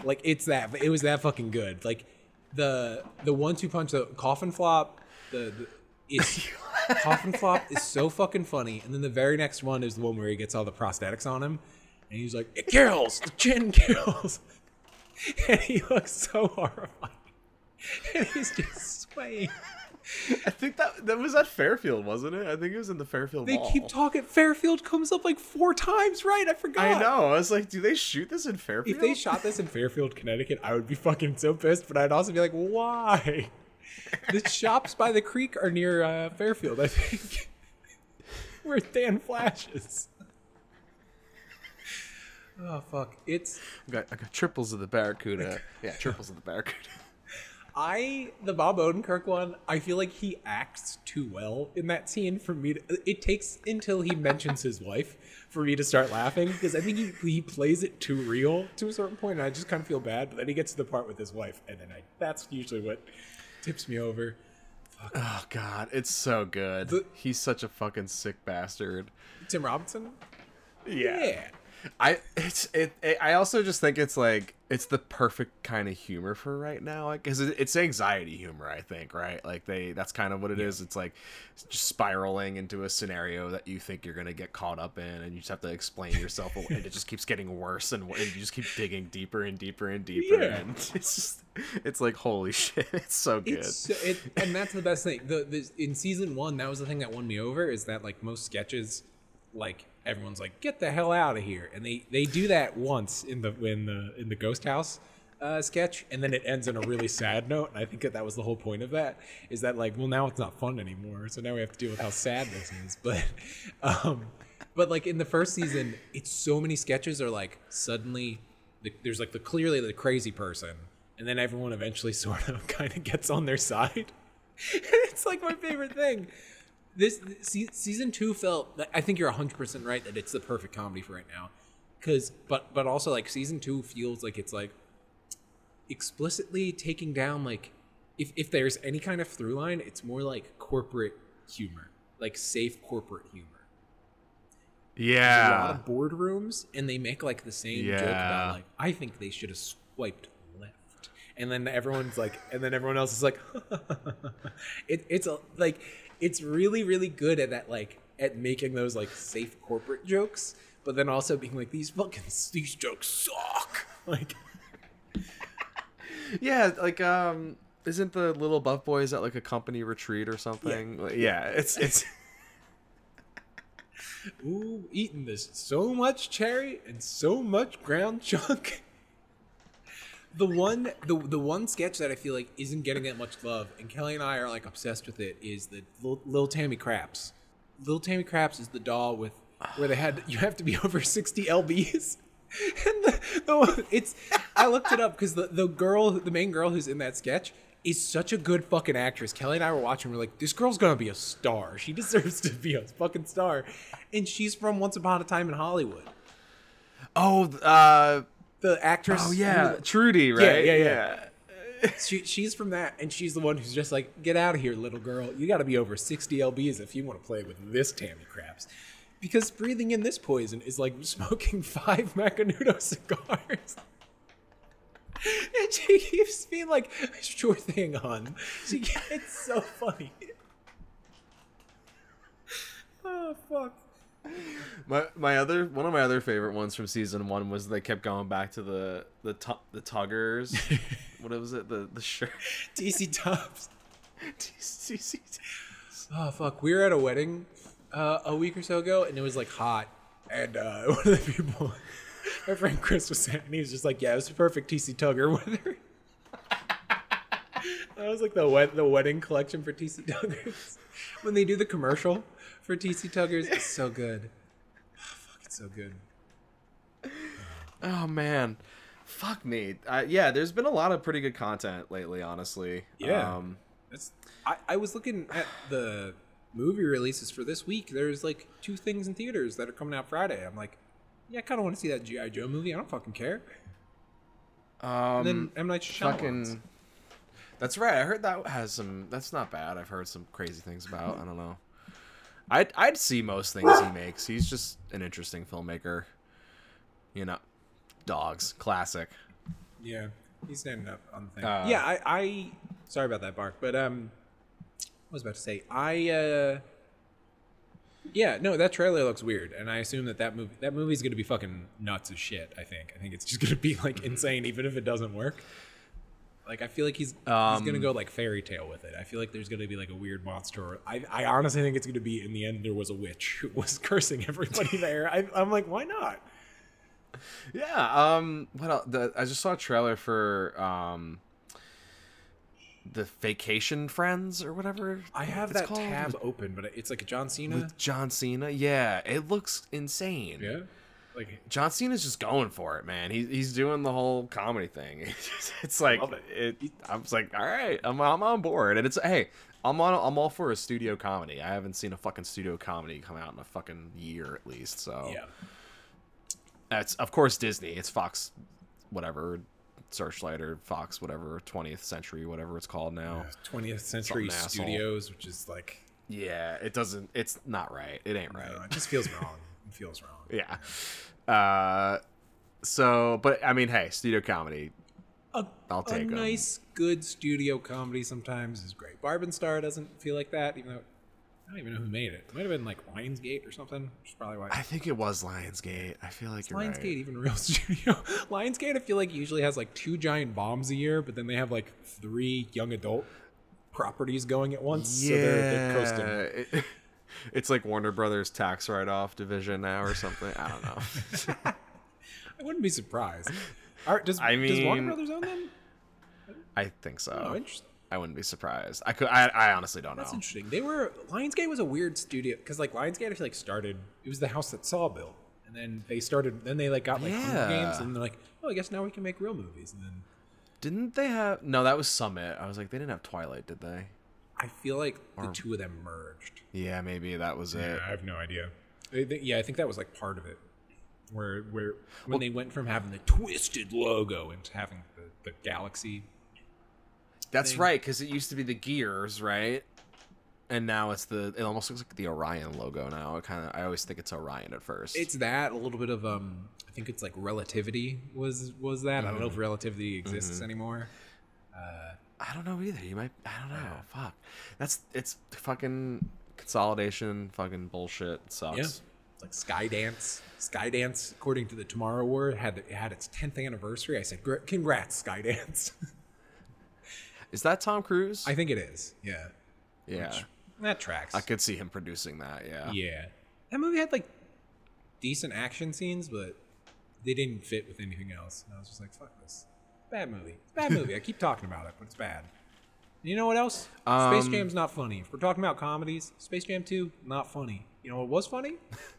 Like it's that it was that fucking good. Like the the one two punch, the coffin flop, the, the it's coffin flop is so fucking funny. And then the very next one is the one where he gets all the prosthetics on him, and he's like, "It kills. The chin kills." and he looks so horrified. And he's just swaying. I think that that was at Fairfield, wasn't it? I think it was in the Fairfield They Mall. keep talking. Fairfield comes up like four times, right? I forgot. I know. I was like, do they shoot this in Fairfield? If they shot this in Fairfield, Connecticut, I would be fucking so pissed. But I'd also be like, why? The shops by the creek are near uh, Fairfield, I think. Where Dan flashes. Oh fuck! It's I got, I got triples of the Barracuda. yeah, triples of the Barracuda. I the Bob Odenkirk one. I feel like he acts too well in that scene for me. To, it takes until he mentions his wife for me to start laughing because I think he, he plays it too real to a certain point, and I just kind of feel bad. But then he gets to the part with his wife, and then I that's usually what tips me over. Oh god, it's so good. The- He's such a fucking sick bastard. Tim Robinson. Yeah. I it's it, it. I also just think it's like it's the perfect kind of humor for right now, because it, it's anxiety humor. I think right, like they that's kind of what it is. It's like just spiraling into a scenario that you think you're gonna get caught up in, and you just have to explain yourself, and it just keeps getting worse, and, and you just keep digging deeper and deeper and deeper, Yeah. and it's just it's like holy shit, it's so good. It's so- it, and that's the best thing. The, the in season one, that was the thing that won me over. Is that like most sketches, like everyone's like, "Get the hell out of here," and they they do that once in the in the in the ghost house uh, sketch, and then it ends on a really sad note. And I think that that was the whole point of that. Is that like, well, now it's not fun anymore, so now we have to deal with how sad this is. But, um, but like in the first season, it's so many sketches are like suddenly the, there's like the clearly the crazy person, and then everyone eventually sort of kind of gets on their side. it's like my favorite thing. This season two felt. I think you're 100 percent right that it's the perfect comedy for right now. Cause, but but also like season two feels like it's like explicitly taking down like if if there's any kind of through line, it's more like corporate humor, like safe corporate humor. Yeah, There's a lot yeah, of boardrooms, and they make like the same joke about like I think they should have swiped left, and then everyone's like, and then everyone else is like, it, it's a, like it's really really good at that like at making those like safe corporate jokes, but then also being like these fucking these jokes suck. Like yeah. Like um, isn't the little buff boys at like a company retreat or something? Like, Yeah, it's it's. ooh, eating this so much cherry and so much ground chunk. The one, the the one sketch that I feel like isn't getting that much love, and Kelly and I are like obsessed with it, is the little, Tammy Craps. Little Tammy Craps is the doll with where they had you have to be over sixty lbs, and the, the it's I looked it up because the the girl, the main girl who's in that sketch. Is such a good fucking actress. Kelly and I were watching. We're like, this girl's gonna be a star. She deserves to be a fucking star, and she's from Once Upon a Time in Hollywood. Oh, uh, The actress. oh yeah, Trudy, right? yeah, yeah. yeah. Uh, she, she's from that, and she's the one who's just like, "Get out of here, little girl! You got to be over 60 lbs if you want to play with this Tammy Craps." Because breathing in this poison is like smoking five Macanudo cigars. and she keeps being like, "Sure thing, hon." She, it's so funny. oh fuck. My my other one of my other favorite ones from season one was they kept going back to the the tu- the tuggers. what was it? The the shirt. TC Tops. Oh fuck! We were at a wedding uh, a week or so ago, and it was like hot. And uh, one of the people, my friend Chris was saying, and he was just like, "Yeah, it was the perfect TC Tugger weather." that was like the wed- the wedding collection for TC Tuggers. when they do the commercial for TC Tuggers, it's so good. Oh, fuck, it's so good. Oh man, fuck me. Uh, yeah, there's been a lot of pretty good content lately. Honestly. Yeah. Um, That's I, I was looking at the movie releases for this week. There's like two things in theaters that are coming out Friday. I'm like, yeah, I kind of want to see that GI Joe movie. I don't fucking care. um, And then M Night Shyamalan. fucking. That's right. I heard that has some. That's not bad. I've heard some crazy things about. I don't know. I'd I'd see most things he makes. He's just an interesting filmmaker. You know, dogs, classic. Yeah, he's standing up on the thing. Uh, yeah, I, I. Sorry about that, Bark, but um, I was about to say I. uh Yeah, no, that trailer looks weird, and I assume that that movie that movie's gonna be fucking nuts as shit. I think. I think it's just gonna be like insane, even if it doesn't work. Like I feel like he's he's gonna Um, go like fairy tale with it. I feel like there's gonna be like a weird monster. Or I I honestly think it's gonna be in the end there was a witch who was cursing everybody there. I, I'm like, why not? Yeah. Um. What else? The, I just saw a trailer for um. The Vacation Friends or whatever. I have that called, tab open, but it's like a John Cena. with John Cena. Yeah, it looks insane. yeah, like John Cena's just going for it, man. He, he's doing the whole comedy thing. It's like Love it. I was like, all right, I'm I'm on board. And it's hey, I'm on. I'm all for a studio comedy. I haven't seen a fucking studio comedy come out in a fucking year at least. So yeah. that's of course Disney. It's Fox, whatever, Searchlight or Fox, whatever, 20th Century, whatever it's called now. 20th Century Something asshole. Studios, which is like, Yeah, it doesn't. It's not right. It ain't right. no, it just feels wrong. Feels wrong. Yeah. Uh, so, but I mean, hey, studio comedy. A, I'll take a take 'em. nice, good studio comedy sometimes is great. Barb and Star doesn't feel like that, even though I don't even know who made it. It might have been like Lionsgate or something, which is probably why. I think it was Lionsgate. I feel like you're Lionsgate right. even real studio? Lionsgate, I feel like usually has like two giant bombs a year, but then they have like three young adult properties going at once. So they're, they're coasting. it- it's like Warner Brothers tax write-off division now or something. I don't know. I wouldn't be surprised. Are, does, I does Warner Brothers own them? I think so. Oh, interesting. I wouldn't be surprised. I could. I, I honestly don't That's know. That's interesting. They were Lionsgate was a weird studio because like Lionsgate, I feel like started. It was the house that Saw built, and then they started. Then they like got like Hunger Yeah. Games, and they're like, oh, I guess now we can make real movies. And then Didn't they have? No, that was Summit. I was like, they didn't have Twilight, did they? I feel like the two of them merged. Yeah, maybe that was it. I have no idea. I think- yeah, I think that was like part of it, where where when they went from having the twisted logo into having the, the galaxy. That's thing. right, because it used to be the gears, right? And now it's the. It almost looks like the Orion logo now. It kind of. I always think it's Orion at first. It's that a little bit of um. I think it's like relativity was was that. I don't know if mm-hmm. relativity mm-hmm. exists anymore. Uh, I don't know either. You might. I don't know. Fuck. That's. It's fucking consolidation. Fucking bullshit. It sucks. Yeah. It's like Skydance. Skydance, according to the Tomorrow War, had it had its 10th anniversary. I said, "Gr- "Congrats, Skydance." Is that Tom Cruise? I think it is. Yeah, yeah. that tracks. I could see him producing that. Yeah. Yeah, that movie had like decent action scenes, but they didn't fit with anything else. And I was just like, "Fuck this, bad movie, It's a bad movie." I keep talking about it, but it's bad. You know what else? Space Um, Jam's not funny. If we're talking about comedies, Space Jam 2, not funny. You know what was funny?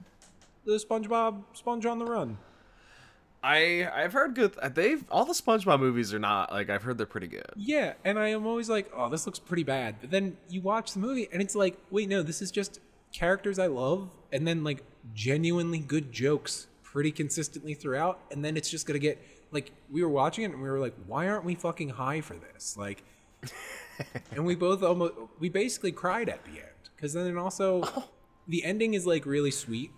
the SpongeBob Sponge on the Run. I I've heard good. They've all the SpongeBob movies are not like I've heard they're pretty good. Yeah, and I am always like, oh, this looks pretty bad. But then you watch the movie, and it's like, wait, no, this is just characters I love, and then like genuinely good jokes pretty consistently throughout. And then it's just gonna get like we were watching it, and we were like, why aren't we fucking high for this? Like, and we both almost we basically cried at the end because then also oh. the ending is like really sweet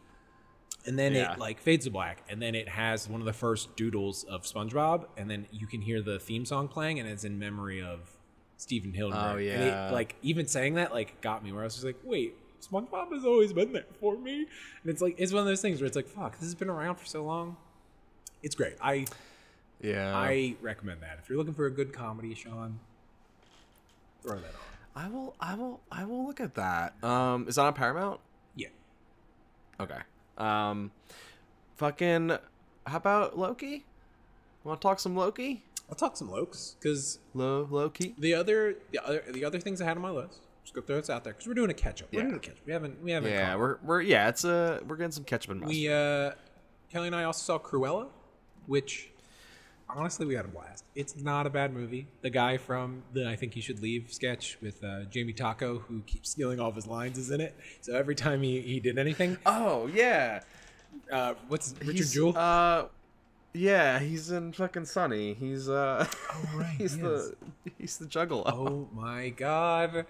and then Yeah. it like fades to black and then it has one of the first doodles of spongebob and then you can hear the theme song playing and it's in memory of stephen hillenburg Oh, And yeah. it, like even saying that like got me where i was just like wait spongebob has always been there for me and it's like it's one of those things where it's like fuck this has been around for so long it's great i Yeah. i recommend that if you're looking for a good comedy sean throw that on I will. I will. I will look at that. Um, is that on Paramount? yeah Okay. Um, fucking. How about Loki? Want to talk some Loki? i'll talk some lokes because Lo Loki. The other, the other, the other things I had on my list. Just go throw this out there because we're doing a catch up. We're Yeah. doing a catch. We haven't, we haven't. Yeah, caught we're we're yeah. It's a we're getting some ketchup and mustard. we uh, Kelly and I also saw Cruella, which honestly we had a blast. It's not a bad movie. The guy from the I think you should leave sketch with uh, Jamie Taco who keeps stealing all of his lines is in it. So every time he, he did anything, oh yeah. uh, what's Richard He's, Jewell? Uh, yeah, he's in fucking Sunny. He's uh, Oh, right, he's he the he's the juggalo. oh my god,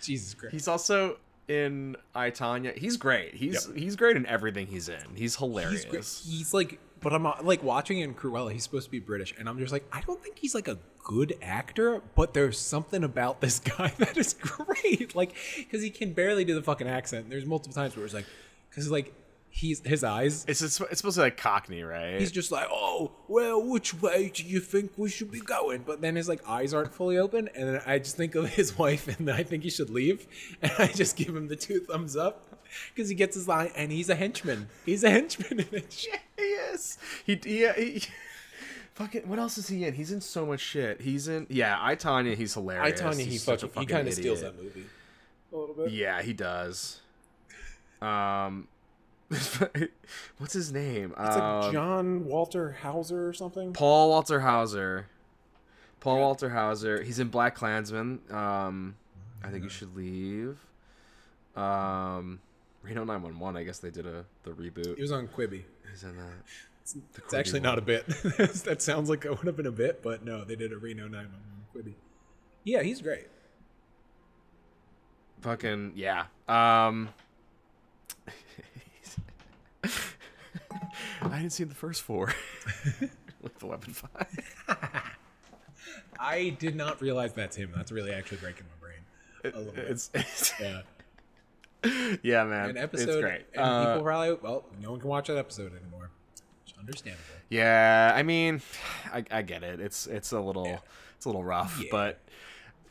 Jesus Christ! He's also in I Tonya. He's great. He's he's great in everything he's in. He's hilarious. He's. He's like, but I'm like watching in Cruella. He's supposed to be British, and I'm just like, I don't think he's like a good actor, but there's something about this guy that is great. Like, because he can barely do the fucking accent. There's multiple times where it's like, because like he's his eyes. It's, it's supposed to be like Cockney, right? He's just like, oh, well, which way do you think we should be going? But then his like eyes aren't fully open, and then I just think of his wife, and I think he should leave, and I just give him the two thumbs up because he gets his line, and he's a henchman. He's a henchman in it. he is. He yeah. He, fucking. What else is he in? He's in so much shit. He's in yeah. I Tonya. He's hilarious. I. Tonya, he He's such a fucking, he fucking kind of steals that movie a little bit. Yeah, he does. Um, what's his name? It's like Um, John Walter Hauser or something. Paul Walter Hauser. Paul Walter Hauser. He's in Black Klansman. Um, I think you should leave. Um, Reno 911. I guess they did a the reboot. He was on Quibi. He's in that. It's actually not a bit. that sounds like it would have been a bit, but no, they did a Reno 911 Quibi. Yeah, he's great. Fucking yeah. Um, I didn't see the first four with the weapon five. I did not realize that's him. That's really actually breaking my brain. A little bit. It's, it's Yeah. Yeah, man. An episode. It's great. And Uh, people probably, well, no one can watch that episode anymore. Is understandable. Yeah, I mean, I, I get it. It's it's a little Yeah. it's a little rough, Yeah. but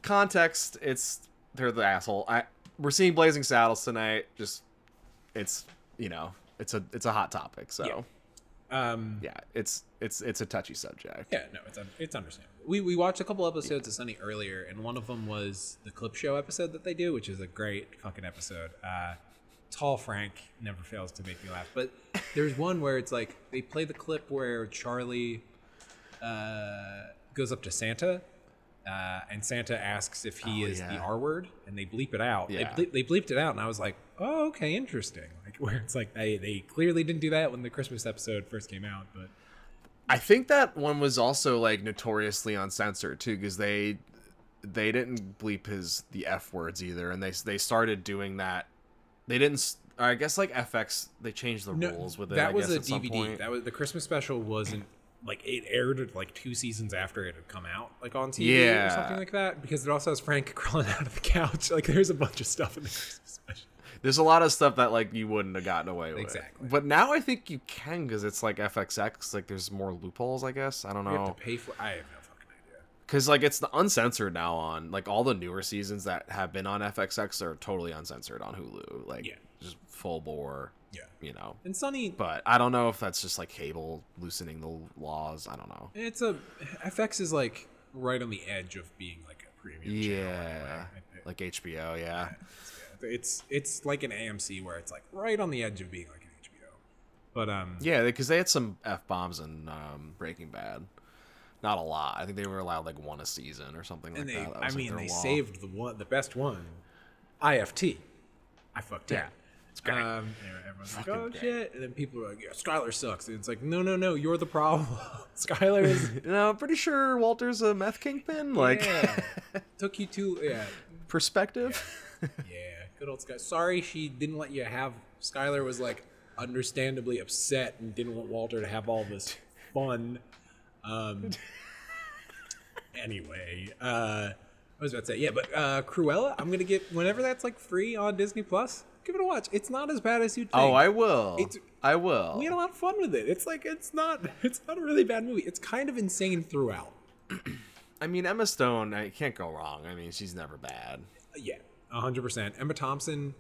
context, it's they're the asshole. I we're seeing Blazing Saddles tonight. Just it's you know it's a it's a hot topic. So yeah, Um, it's it's it's a touchy subject. Yeah, no, it's it's understandable. We we watched a couple episodes of Sunny earlier, and one of them was the clip show episode that they do, which is a great fucking episode. Uh, Tall Frank never fails to make me laugh. But there's one where it's like they play the clip where Charlie uh, goes up to Santa. Uh, and Santa asks if he Oh, is the. R word, and they bleep it out. Yeah. They, bleep, they bleeped it out, and I was like, "Oh, okay, interesting." Like, where it's like they, they clearly didn't do that when the Christmas episode first came out, but I think that one was also like notoriously uncensored too, because they they didn't bleep his the f words either, and they they started doing that. They didn't. I guess like FX, they changed the rules with it. That I was guess, a DVD. That was the Christmas special. Wasn't like it aired like two seasons after it had come out, like on TV or something like that. Because it also has Frank crawling out of the couch. Like there's a bunch of stuff in the Christmas special. There's a lot of stuff that like you wouldn't have gotten away with. Exactly. But now I think you can because it's like FXX. Like there's more loopholes, I guess. I don't You have know. to pay for. I have no fucking idea. Because like it's the uncensored now on like all the newer seasons that have been on FXX are totally uncensored on Hulu. Like Yeah. just full bore. Yeah. You know. And Sunny, But I don't know if that's just like cable loosening the laws. I don't know. it's a FX is like right on the edge of being like a premium. channel anyway. Yeah. It- Like HBO. Yeah. It's it's like an AMC where it's like right on the edge of being like an HBO. But um, Yeah, because they had some f bombs in um, Breaking Bad. Not a lot. I think they were allowed like one a season or something like they, that. That I like, mean, their they law. saved the one, the best one, IFT. I fucked Yeah, it. it's great. Um, everyone's like, oh great. shit, and then people are like, yeah, Skyler sucks, and it's like, no, no, no, you're the problem. Skyler is no, I'm pretty sure Walter's a meth kingpin. Like yeah, took you to yeah, perspective. yeah, good old Sky. Sorry, she didn't let you have. Skyler was like understandably upset and didn't want Walter to have all this fun. Um. anyway, uh, I was about to say, yeah, but uh, Cruella, I'm gonna get whenever that's like free on Disney Plus. Give it a watch. It's not as bad as you'd think. oh, I will. It's- I will. we had a lot of fun with it. It's like it's not it's not a really bad movie. It's kind of insane throughout. I mean, Emma Stone. I can't go wrong. I mean, she's never bad. Yeah, hundred percent. Emma Thompson.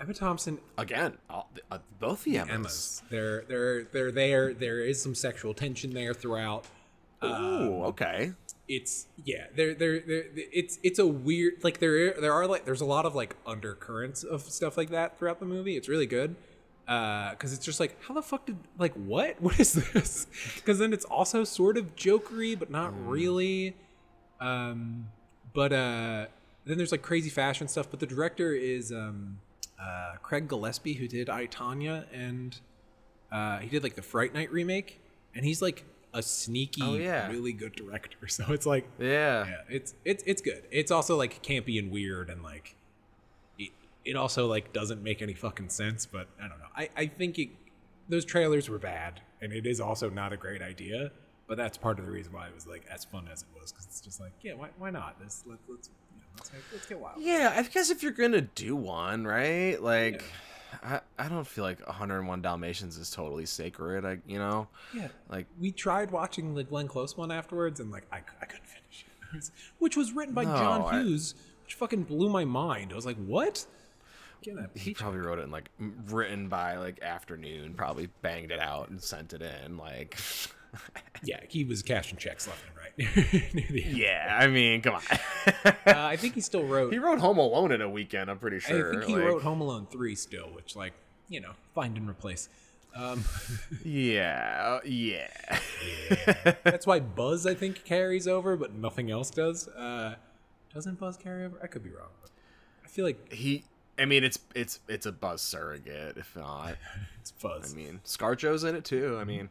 Emma Thompson. Again, all, uh, both the Emmas. Emma's. They're they're they're there. There is some sexual tension there throughout. Ooh, okay. It's yeah. They're they're it's it's a weird like there there are like there's a lot of like undercurrents of stuff like that throughout the movie. It's really good. Uh, because it's just like, how the fuck did like what? What is this? Because then it's also sort of jokery, but not really. Um, but uh, then there's like crazy fashion stuff. But the director is um, uh, Craig Gillespie, who did I Tonya, and uh, he did like the Fright Night remake, and he's like a sneaky, Oh, yeah. really good director. So it's like, Yeah. yeah, it's it's it's good. It's also like campy and weird, and like it, it also like doesn't make any fucking sense. But I don't know. I I think it, those trailers were bad, and it is also not a great idea. But that's part of the reason why it was like as fun as it was, because it's just like, yeah, why, why not? Let's let, let's know, let's get wild. Yeah, I guess if you're gonna do one, right? Like, I, I don't feel like 101 Dalmatians is totally sacred. I, you know, Yeah, like we tried watching the Glenn Close one afterwards, and like I, I couldn't finish it. Which was written by No, John I- Hughes, which fucking blew my mind. I was like, what? He probably wrote it in like written by like afternoon, probably banged it out and sent it in. Like, Yeah, he was cashing checks left and right. Near the end. yeah, I mean, come on. Uh, I think he still wrote. he wrote Home Alone in a weekend. I'm pretty sure. I think he like- wrote Home Alone three still, which like you know find and replace. Um, Yeah, yeah. that's why Buzz I think carries over, but nothing else does. Uh, doesn't Buzz carry over? I could be wrong. I feel like he. I mean, it's it's it's a buzz surrogate, if not. it's Buzz. I mean, ScarJo's in it too. I mean,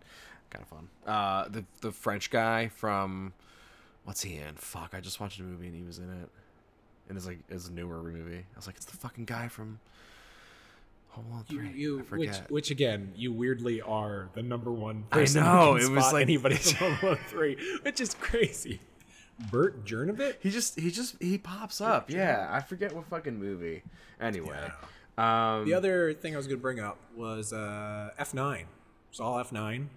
kind of fun. Uh, the the French guy from what's he in? Fuck, I just watched a movie and he was in it. And it's like it's a newer movie. I was like, it's the fucking guy from Home Alone 3. you I which which again, you weirdly are the number one I know, it was like- anybody from Home Alone Three, which is crazy. Bert Jernovich. He just he just he pops up. Yeah, I forget what fucking movie. Anyway, um, The other thing I was to bring up was uh, F9. Saw F9.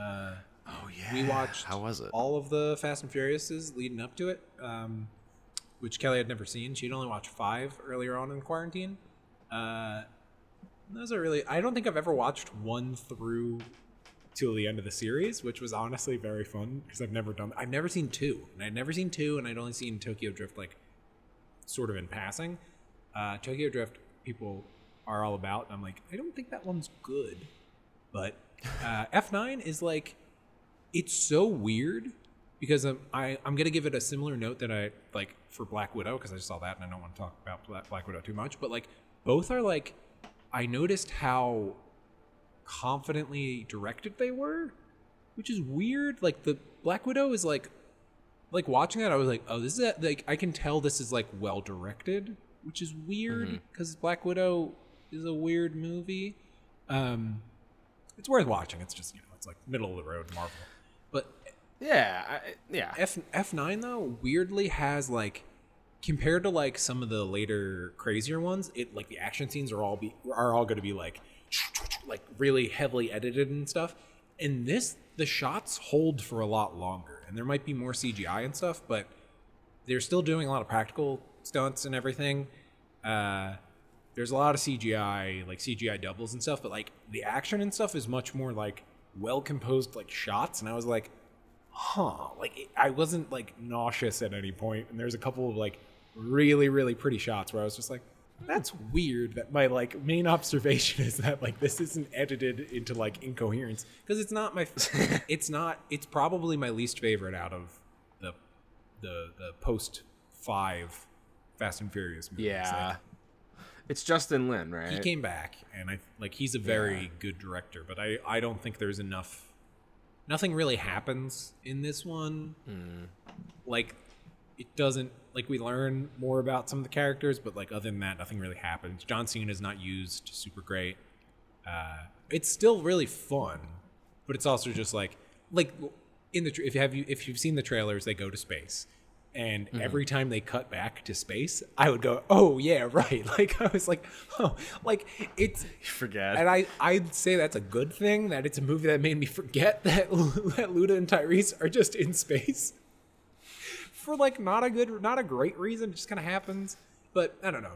Uh, oh yeah, we watched How was it? all of the Fast and Furiouses leading up to it, um, which Kelly had never seen. She'd only watched five earlier on in quarantine. Uh, those are really. I don't think I've ever watched one through till the end of the series, which was honestly very fun because I've never done. I've never seen two, and I'd never seen two, and I'd only seen Tokyo Drift like sort of in passing. Uh, Tokyo Drift people are all about. I'm like, I don't think that one's good, but uh, F9 is like, it's so weird because I'm, I, I'm gonna give it a similar note that I like for Black Widow because I saw that and I don't want to talk about Black, Widow too much, but like both are like, I noticed how confidently directed they were, which is weird. Like the Black Widow is like, like watching that, I was like, oh, this is a, like I can tell this is like well directed, which is weird because Black Widow is a weird movie. Um, it's worth watching. It's just you know, it's like middle of the road Marvel, but yeah, I, yeah. F F nine though weirdly has like compared to like some of the later crazier ones, it like the action scenes are all be are all going to be like like really heavily edited and stuff. And this the shots hold for a lot longer, and there might be more CGI and stuff, but they're still doing a lot of practical stunts and everything. Uh, there's a lot of CGI, like CGI doubles and stuff, but like the action and stuff is much more like well composed, like shots. And I was like, huh, like I wasn't like nauseous at any point. And there's a couple of like really, really pretty shots where I was just like, that's weird. That my like main observation is that like this isn't edited into like incoherence because it's not my, it's not, it's probably my least favorite out of the the the post five Fast and Furious movies. yeah. Like, it's Justin Lin, right? he came back and i like he's a very good director but i i don't think there's enough nothing really happens in this one. Like it doesn't like we learn more about some of the characters but like other than that nothing really happens. John cena is not used super great. Uh it's still really fun but it's also just like like in the if you have you if you've seen the trailers they go to space and every time they cut back to space i would go oh yeah right like i was like oh like it's You forget. and I, I'd say that's a good thing that it's a movie that made me forget that, that Luda and Tyrese are just in space for like not a good, not a great reason. It just kind of happens. But I don't know.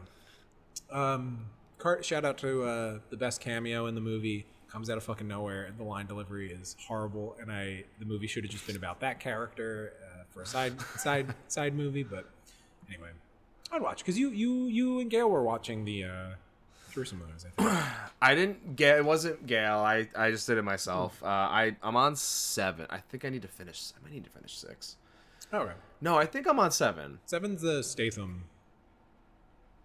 Um, car, shout out to uh, the best cameo in the movie. Comes out of fucking nowhere, and the line delivery is horrible. And I, the movie should have just been about that character uh, for a side, side, side movie. But anyway, I'd watch because you, you, you and Gail were watching the uh, through some of those. I think. I didn't get. It wasn't Gail. I I just did it myself. Uh, I I'm on seven. I think I need to finish. I might need to finish six. Okay. No, I think I'm on seven. Seven's the Statham.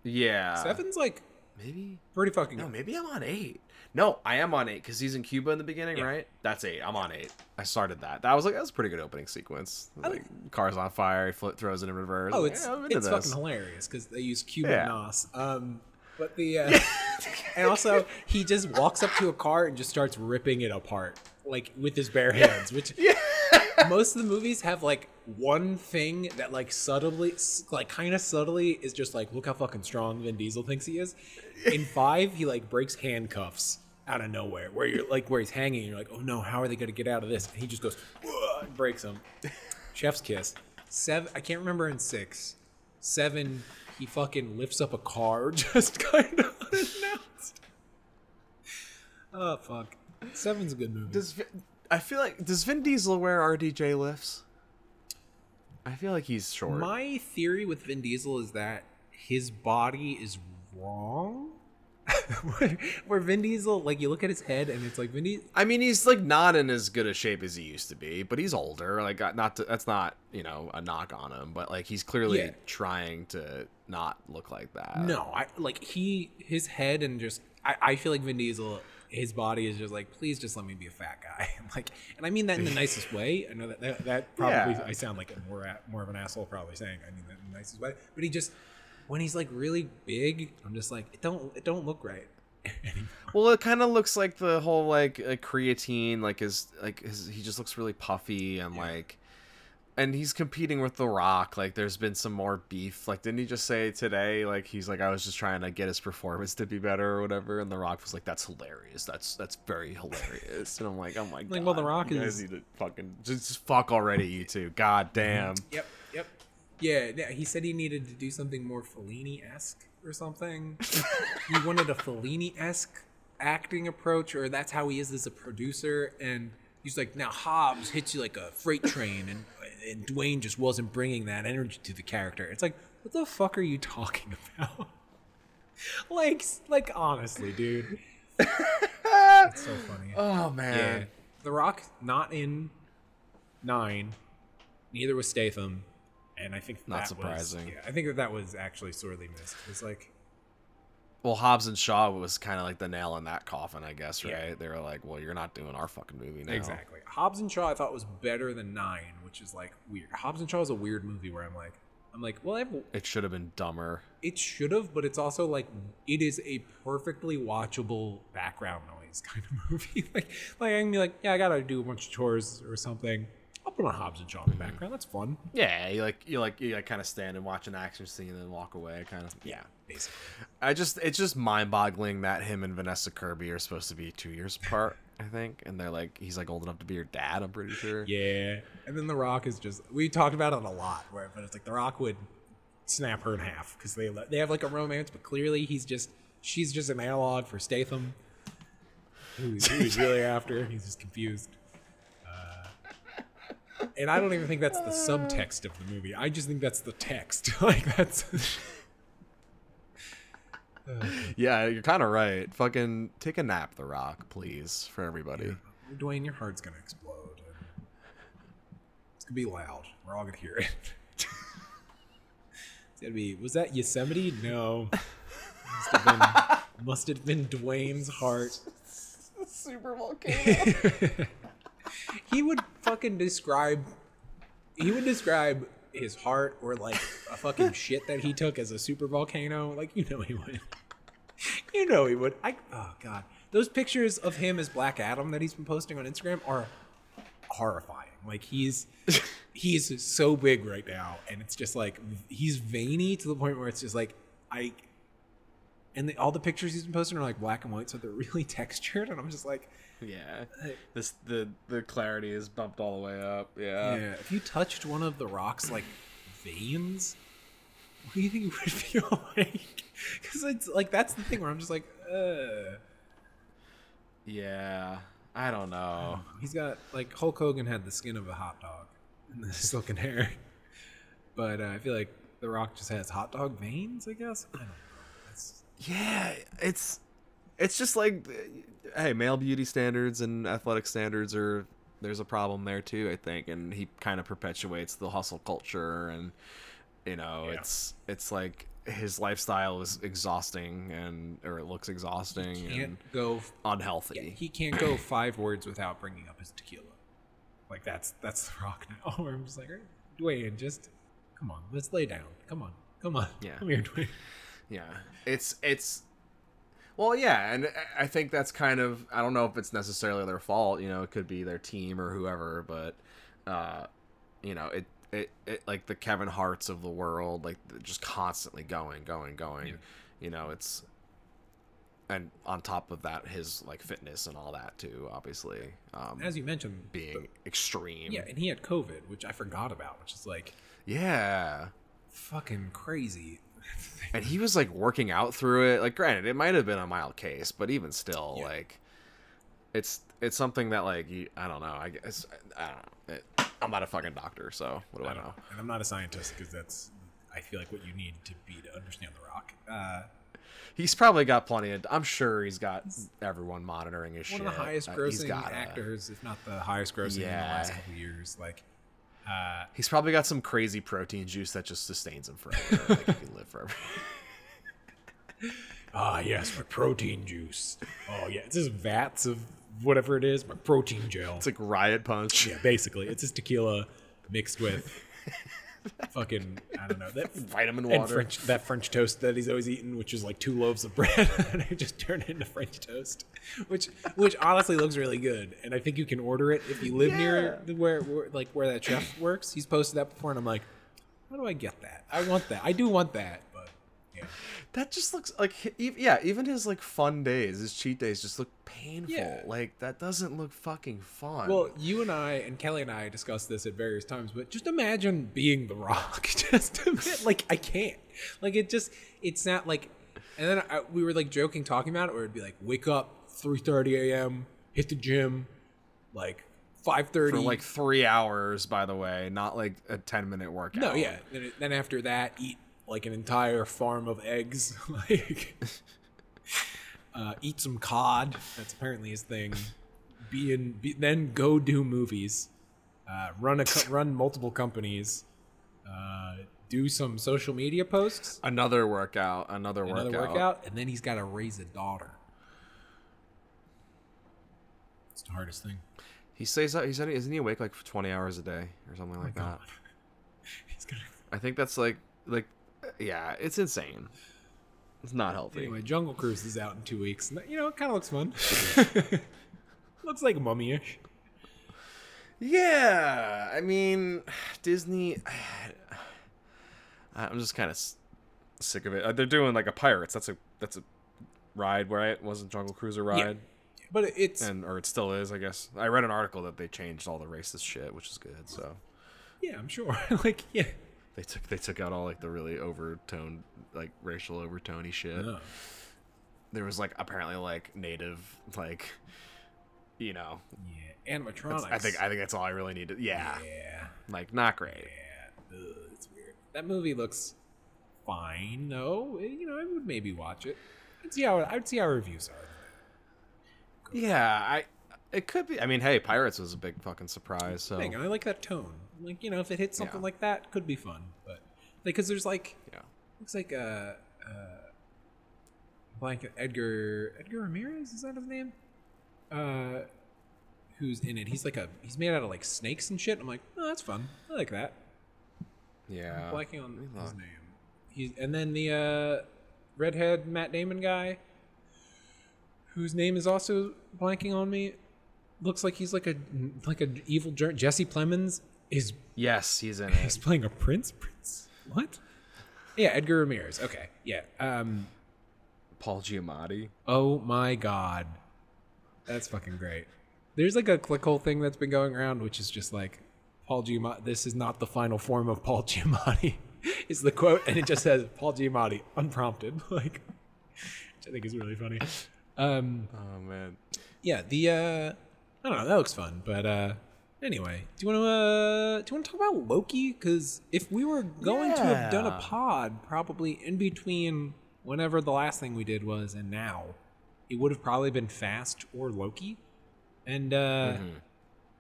Yeah. Seven's like Maybe. pretty fucking. No, maybe I'm on eight. No, I am on eight because he's in Cuba in the beginning, Yeah. right? That's eight. I'm on eight. I started that. That was like that was a pretty good opening sequence. I Like cars on fire, he flip throws it in reverse. Oh, Like, it's yeah, it's this. fucking hilarious because they use Cuban Yeah. nos. Um, but the uh, and also he just walks up to a car and just starts ripping it apart like with his bare hands, which most of the movies have like one thing that like subtly, like kind of subtly, is just like look how fucking strong Vin Diesel thinks he is. In five, he like breaks handcuffs out of nowhere, where you're like where he's hanging, and you're like, oh no, how are they gonna get out of this? And he just goes, and breaks him Chef's kiss. Seven, I can't remember in six. Seven, he fucking lifts up a car just kind of unannounced. Oh fuck. Seven's a good movie. Does I feel like does Vin Diesel wear RDJ lifts? I feel like he's short. My theory with Vin Diesel is that his body is wrong. Where, where Vin Diesel, like you look at his head and it's like Vin Diesel. I mean, he's like not in as good a shape as he used to be, but he's older. Like, not to, that's not you know a knock on him, but like he's clearly Yeah. trying to not look like that. No, I like he his head and just I, I feel like Vin Diesel his body is just like please just let me be a fat guy like and I mean that in the nicest way I know that that, that probably Yeah. I sound like a more more of an asshole probably saying I mean that in the nicest way but he just when he's like really big I'm just like it don't it don't look right anymore. Well, it kind of looks like the whole like uh, creatine, like his like his he just looks really puffy and Yeah. like, and he's competing with The Rock. Like, there's been some more beef. Like, didn't he just say today? Like, he's like, I was just trying to get his performance to be better or whatever. And The Rock was like, That's hilarious. That's that's very hilarious. and I'm like, Oh my god. Like, well, The Rock you guys is- need to fucking just, just fuck already, you two. God damn. Yep. Yeah, yeah, he said he needed to do something more Fellini esque or something. he wanted a Fellini esque acting approach, or that's how he is as a producer. And he's like, now Hobbs hits you like a freight train, and and Dwayne just wasn't bringing that energy to the character. It's like, what the fuck are you talking about? like, like honestly, dude. it's so funny. Oh Yeah. man. The Rock not in nine. Neither was Statham, and I think Not that surprising. Was, yeah, I think that that was actually sorely missed. It's like Well, Hobbs and Shaw was kind of like the nail in that coffin, I guess, right? Yeah. They were like, "Well, you're not doing our fucking movie now." exactly Hobbs and Shaw. I thought was better than nine, which is like weird. Hobbs and Shaw is a weird movie where I'm like, I'm like, well, I've, It should have been dumber. it should have, but it's also like it is a perfectly watchable background noise kind of movie. like, like I can be like, yeah, I gotta do a bunch of chores or something. On Hobbs and Shaw in the background. That's fun. Yeah, you like you like you like kind of stand and watch an action scene and then walk away, kind of. Yeah. Basically. I just it's just mind-boggling that him and Vanessa Kirby are supposed to be two years apart. I think, and they're like he's like old enough to be your dad. I'm pretty sure. Yeah, and then The Rock is just we talked about it a lot, where but it's like The Rock would snap her in half because they they have like a romance, but clearly he's just she's just an analog for Statham, who he's, who he's really after. He's just confused. And I don't even think that's the subtext of the movie. I just think that's the text. like that's Yeah, you're kind of right. Fucking take a nap, The Rock, please, for everybody. Dwayne, your heart's gonna explode. It's gonna be loud. We're all gonna hear it. it's gonna be. Was that Yosemite? No. Must have been, must have been Dwayne's heart. Super volcano. He would fucking describe. He would describe his heart or like a fucking shit that he took as a super volcano. Like you know he would. You know he would. I oh god, those pictures of him as Black Adam that he's been posting on Instagram are horrifying. Like he's he's so big right now, and it's just like he's veiny to the point where it's just like I. And the, all the pictures he's been posting are like black and white, so they're really textured, and I'm just like, yeah, this the the clarity is bumped all the way up. Yeah. yeah. If you touched one of the rocks like veins, what do you think it would feel like? Because it's like that's the thing where I'm just like, uh. Yeah. I don't know. He's got like Hulk Hogan had the skin of a hot dog and the silken hair, but uh, I feel like The Rock just has hot dog veins. I guess I don't know. That's, Yeah, it's it's just like hey, male beauty standards and athletic standards are there's a problem there too, I think, and he kind of perpetuates the hustle culture and you know, Yeah. it's it's like his lifestyle is exhausting and or it looks exhausting can't and go. unhealthy. Yeah, he can't go five words without bringing up his tequila. Like that's that's The Rock now. Where I'm just like, Dwayne, just come on, let's lay down. Come on, come on. Yeah. come here, Dwayne. Yeah, it's it's. Well, yeah, and I- think that's kind of I don't know if it's necessarily their fault. You know, it could be their team or whoever, but uh, you know, it it, it like the Kevin Harts of the world, like just constantly going, going, going. Yeah. You know, it's and on top of that, his like fitness and all that too, obviously, um, As you mentioned, being extreme. yeah, and he had COVID, which I forgot about, which is like yeah. fucking crazy. and he was like working out through it like granted it might have been a mild case but even still Yeah. like it's it's something that like you, i don't know i guess i don't know it, i'm not a fucking doctor so what do i, I know know, and I'm not a scientist because that's I feel like what you need to be to understand The Rock. Uh, he's probably got plenty of i'm sure he's got everyone monitoring his one shit One of the highest Uh, grossing gotta- actors, if not the highest grossing in the Yeah. last couple of years. Like, uh, he's probably got some crazy protein juice that just sustains him forever like he can live forever ah, yes, my protein juice. Oh yeah, it's just vats of whatever it is, my protein gel. it's like riot punch yeah, basically, it's just tequila mixed with fucking I don't know that Vitamin and water. French that French toast that he's always eating, which is like two loaves of bread, and I just turn it into French toast, which which honestly looks really good, and I think you can order it if you live near the- where, where like where that chef works. He's posted that before, and I'm like, how do I get that? I want that. I do want that, yeah, That just looks like yeah, even his like fun days, his cheat days just look painful. Yeah. Like that doesn't look fucking fun. Well, you and I and Kelly and I discussed this at various times, but just imagine being the Rock. just a bit, like I can't. Like it just it's not like. And then I, we were like joking, talking about it, where it'd be like, wake up three thirty a.m., hit the gym, like five thirty. for like three hours, by the way, not like a ten minute workout. no, yeah. Then, then after that, eat like an entire farm of eggs, like uh, eat some cod. That's apparently his thing. Be in, be, then go do movies. Uh, run a run multiple companies. Uh, do some social media posts. Another workout, another, Another workout. workout, and then he's got to raise a daughter. It's the hardest thing. He stays up. He said, isn't he awake like for twenty hours a day or something like that? He's gonna. I think that's like like yeah, it's insane. It's not healthy. Anyway, Jungle Cruise is out in two weeks. You know, it kind of looks fun. looks like mummy-ish. Yeah, I mean, Disney. I'm just kind of sick of it. Uh, They're doing like a pirates. That's a that's a ride, right? Wasn't Jungle Cruiser ride? But it's And or it still is, I guess. I read an article that they changed all the racist shit, which is good. So yeah, I'm sure. like yeah. They took they took out all like the really overtoned, like racial overtony shit. Oh. There was like apparently like native, like you know. Yeah, animatronics. I think I think that's all I really needed. Yeah, yeah, like not great. yeah. Ugh, it's weird. That movie looks fine, though. Eh, You know, I would maybe watch it. I'd see how I'd see how reviews are. Yeah, I. It could be. I mean, hey, Pirates was a big fucking surprise. So I like that tone. Like you know, if it hits something Yeah. like that, could be fun. But because there's like yeah, looks like uh uh blank Edgar Edgar Ramirez is that his name? Uh, who's in it? He's like a he's made out of like snakes and shit. I'm like, oh, that's fun. I like that. yeah. blanking on his name. He's and then the uh, redhead Matt Damon guy, whose name is also blanking on me. Looks like he's like a like a evil ger- Jesse Plemons is Yes, he's in he's it. playing a prince. Prince what? Yeah, Edgar Ramirez. Okay, yeah. Um. Paul Giamatti. Oh my god, that's fucking great. There's like a clickhole thing that's been going around, which is just like Paul Giamatti. This is not the final form of Paul Giamatti. is the quote, and it just says Paul Giamatti unprompted, like, which I think is really funny. Um, Oh man. yeah, the uh, I don't know, that looks fun, but uh, anyway, do you want to uh, do you want to talk about Loki? Because if we were going to have done a pod, probably in between whenever the last thing we did was and now, it would have probably been Fast or Loki. And uh,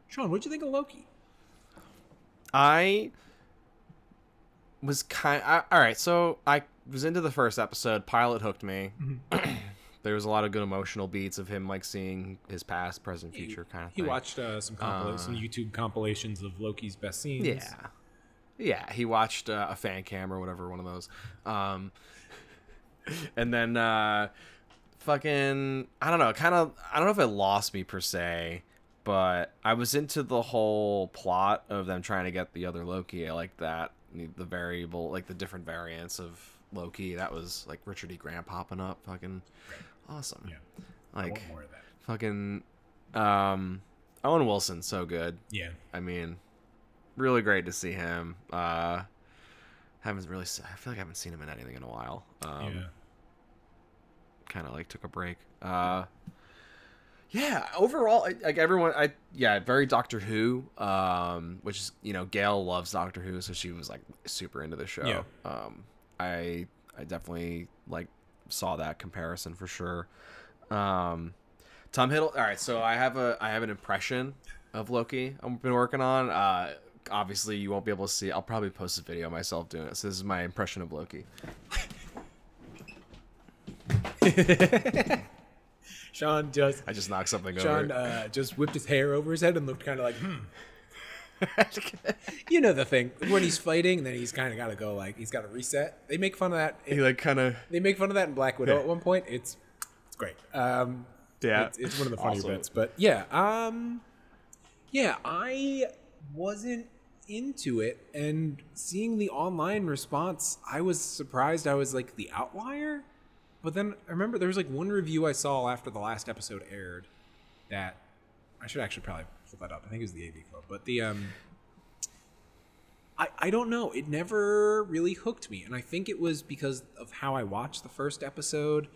Sean, what'd you think of Loki? I was kind. I, all right, so I was into the first episode. Pilot hooked me. there was a lot of good emotional beats of him like seeing his past, present, future kind of thing. He thing. watched uh, some compila- some YouTube compilations of Loki's best scenes. Yeah. Yeah, he watched uh, a fan cam or whatever, one of those. Um, and then uh, fucking, I don't know, kind of, I don't know if it lost me per se, but I was into the whole plot of them trying to get the other Loki. I like that. The variable, like the different variants of Loki. That was like Richard E. Grant popping up. Fucking awesome. Yeah. Like, want more of that. fucking, um, Owen Wilson, so good. Yeah. I mean, really great to see him. Uh, haven't really. I feel like I haven't seen him in anything in a while. Um, yeah. Kind of like took a break. Uh, yeah. Overall, like everyone, I yeah, very Doctor Who. Um, which is you know Gail loves Doctor Who, so she was like super into the show. Yeah. Um, I I definitely like saw that comparison for sure. Um, Tom Hiddle. All right, so I have a I have an impression of Loki I've been working on. Uh, obviously you won't be able to see. I'll probably post a video myself doing it. So this is my impression of Loki. Sean just I just knocked something Sean over. Sean uh, just whipped his hair over his head and looked kind of like, hmm. you know the thing when he's fighting, then he's kind of got to go like he's got to reset. They make fun of that. he like kind of They make fun of that in Black Widow Yeah. at one point. It's it's great. Um, Yeah. it's, it's one of the funny Awesome. bits. But yeah, um, yeah, I wasn't into it, and seeing the online response, I was surprised. I was like the outlier. But then I remember there was like one review I saw after the last episode aired that I should actually probably pull that up. I think it was the AV Club, but the um. I, I don't know. It never really hooked me. And I think it was because of how I watched the first episode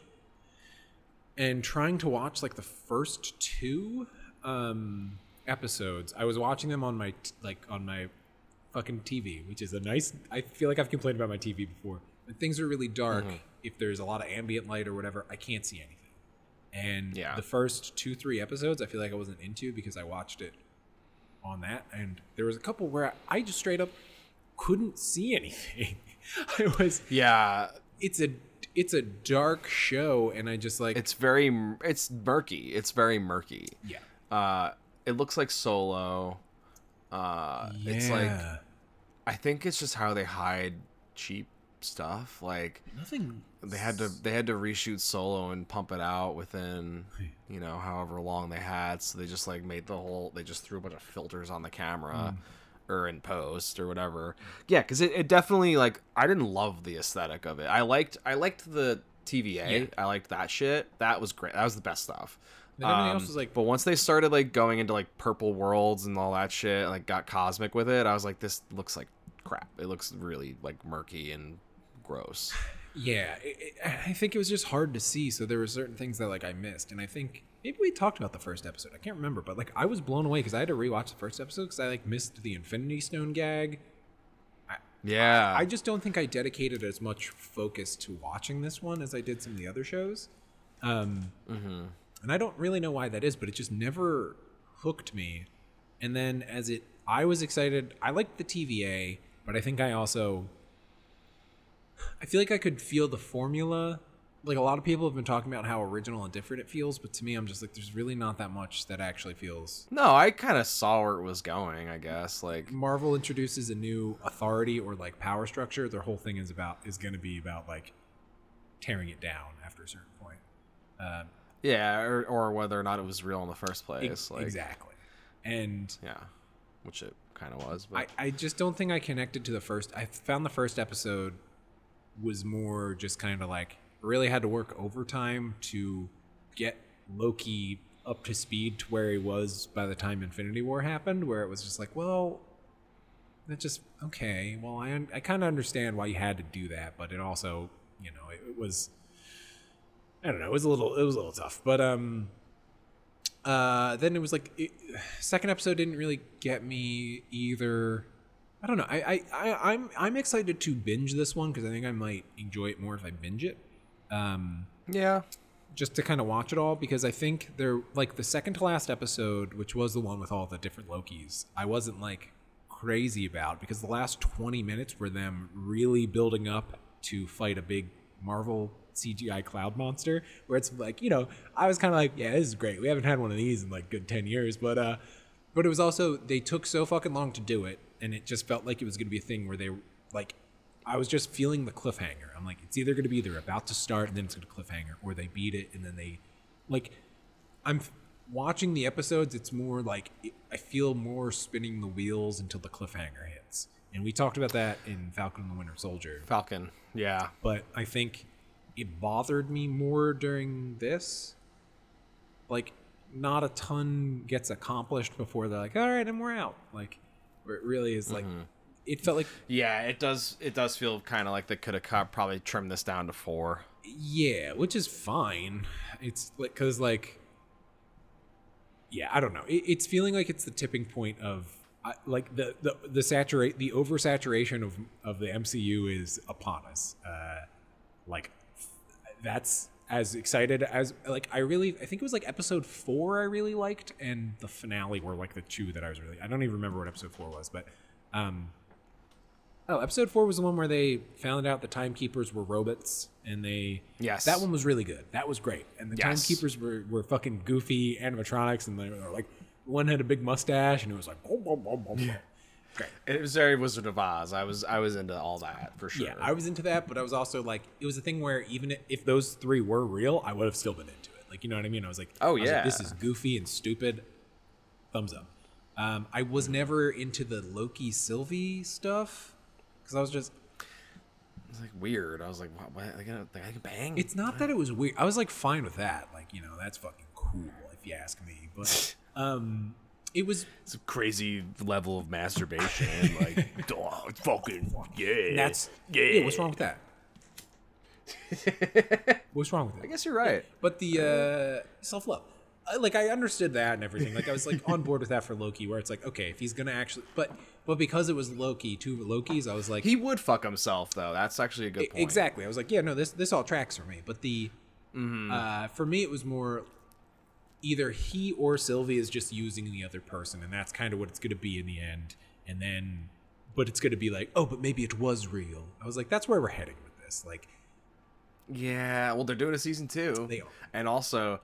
and trying to watch like the first two um, episodes. I was watching them on my t- like on my fucking TV, which is a nice. I feel like I've complained about my TV before. When things are really dark, if there's a lot of ambient light or whatever, I can't see anything. And Yeah. the first two, three episodes, I feel like I wasn't into because I watched it on that, and there was a couple where I just straight up couldn't see anything. I was. yeah. It's a it's a dark show, and I just like It's very it's murky. It's very murky. yeah. Uh, it looks like Solo. Uh, it's like I think it's just how they hide cheap stuff. Like nothing. they had to they had to reshoot Solo and pump it out within you know however long they had. So they just like made the whole. They just threw a bunch of filters on the camera. Or in post or whatever, yeah, because it, it definitely like I didn't love the aesthetic of it. I liked I liked the TVA. Yeah. I liked that shit. That was great. That was the best stuff. Um, else was like but once they started like going into like purple worlds and all that shit, like got cosmic with it, I was like, this looks like crap. It looks really like murky and gross. Yeah, it, it, I think it was just hard to see. So there were certain things that like I missed, and I think maybe we talked about the first episode. I can't remember, but like I was blown away because I had to rewatch the first episode because I like missed the Infinity Stone gag. Yeah, I just don't think I dedicated as much focus to watching this one as I did some of the other shows. Um, And I don't really know why that is, but it just never hooked me. And then as it, I was excited. I liked the TVA, but I think I also, I feel like I could feel the formula. Like a lot of people have been talking about how original and different it feels, but to me, I'm just like, there's really not that much that actually feels. no, I kind of saw where it was going. I guess like Marvel introduces a new authority or like power structure. Their whole thing is about is going to be about like tearing it down after a certain point. Um, yeah, or, or whether or not it was real in the first place. ex- like exactly. And yeah, which it kind of was. But I, I just don't think I connected to the first. I found the first episode was more just kind of like really had to work overtime to get Loki up to speed to where he was by the time Infinity War happened, where it was just like, well, that just okay. Well, I I kind of understand why you had to do that, but it also, you know, it, it was. I don't know. It was a little. It was a little tough, but um, uh, then it was like it, second episode didn't really get me either. I don't know. I, I, I I'm I'm excited to binge this one because I think I might enjoy it more if I binge it. Um, yeah, just to kind of watch it all because I think they're like the second to last episode, which was the one with all the different Lokis. I wasn't like crazy about because the last 20 minutes were them really building up to fight a big Marvel CGI cloud monster where it's like, you know, I was kind of like, yeah, this is great. We haven't had one of these in like good 10 years, but uh but it was also they took so fucking long to do it and it just felt like it was going to be a thing where they like I was just feeling the cliffhanger. I'm like, it's either going to be they're about to start and then it's going to cliffhanger, or they beat it and then they, like, I'm watching the episodes. It's more like it, I feel more spinning the wheels until the cliffhanger hits. And we talked about that in Falcon and the Winter Soldier, Falcon. Yeah, but I think it bothered me more during this. Like, not a ton gets accomplished before they're like, all right, and we're out. Like, where it really is like, it felt like yeah. It does. It does feel kind of like they could have probably trimmed this down to four. Yeah, which is fine. It's like because like, yeah, I don't know. It, it's feeling like it's the tipping point of I like the the the saturate the oversaturation of of the MCU is upon us. Uh, like that's as excited as like I really I think it was like episode four I really liked and the finale were like the two that I was really I don't even remember what episode four was but um Oh, episode four was the one where they found out the timekeepers were robots, and they Yes. that one was really good. That was great, and the Yes. timekeepers were, were fucking goofy animatronics, and they were like one had a big mustache, and it was like boom, boom, boom, boom, boom. Great. It was very Wizard of Oz. I was I was into all that for sure. Yeah, I was into that, but I was also like, it was a thing where even if those three were real, I would have still been into it. Like, you know what I mean? I was like, Oh, was like, yeah. this is goofy and stupid. Thumbs up. Um, I was never into the Loki Sylvie stuff because I was just. It was like weird. I was like, what? what? They gonna, they gonna bang? It's not that it was weird. I was like fine with that. Like, you know, that's fucking cool if you ask me. But um, it was It's a crazy level of masturbation. like, oh, it's fucking yeah. that's yeah. yeah. What's wrong with that? what's wrong with it? I guess you're right. But the uh, self love, like I understood that and everything. Like I was like on board with that for Loki, where it's like, okay, if he's gonna actually, but but because it was Loki, two Lokis, I was like, He would fuck himself though. That's actually a good point. exactly. I was like, yeah, no, this this all tracks for me. But the uh, for me, it was more either he or Sylvie is just using the other person, and that's kind of what it's gonna be in the end. And then, but it's gonna be like, oh, but maybe it was real. I was like, that's where we're heading with this. Like, Yeah. Well, they're doing a season two. They are. And also,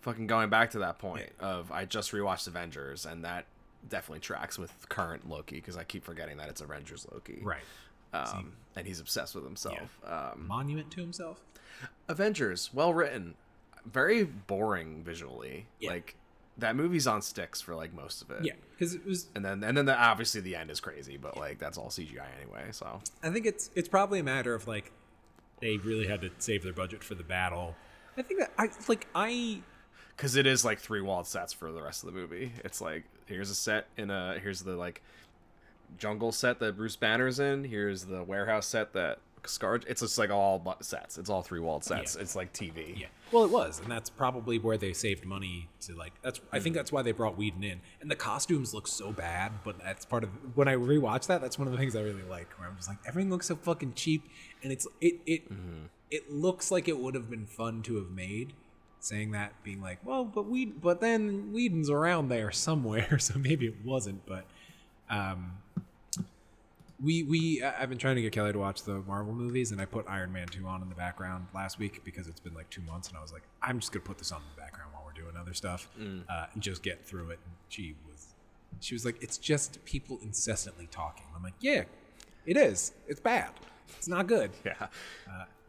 fucking going back to that point of I just rewatched Avengers, and that definitely tracks with current Loki because I keep forgetting that it's Avengers Loki. right, Um, and he's obsessed with himself. Um, monument to himself. Avengers, well written, very boring visually. Yeah. Like that movie's on sticks for like most of it. Yeah, because it was And then and then the, obviously the end is crazy, but like that's all CGI anyway. So I think it's it's probably a matter of like they really had to save their budget for the battle. I think that I like I because it is like three walled sets for the rest of the movie. It's like here's a set in a here's the like jungle set that Bruce Banner's in. Here's the warehouse set that Scar. It's just like all sets. It's all three walled sets. Yeah. It's like TV. yeah. Well, it was, and that's probably where they saved money to like. That's I think that's why they brought Whedon in, and the costumes look so bad, but that's part of when I rewatch that. That's one of the things I really like, where I'm just like everything looks so fucking cheap, and it's it it it looks like it would have been fun to have made. Saying that, being like, well, but we, but then Whedon's around there somewhere, so maybe it wasn't. But um, we we I've been trying to get Kelly to watch the Marvel movies, and I put Iron Man two on in the background last week because it's been like two months, and I was like, I'm just gonna put this on in the background while we're doing other stuff, uh, and just get through it. And she was, she was like, it's just people incessantly talking. I'm like, yeah, it is. It's bad. It's not good. Yeah.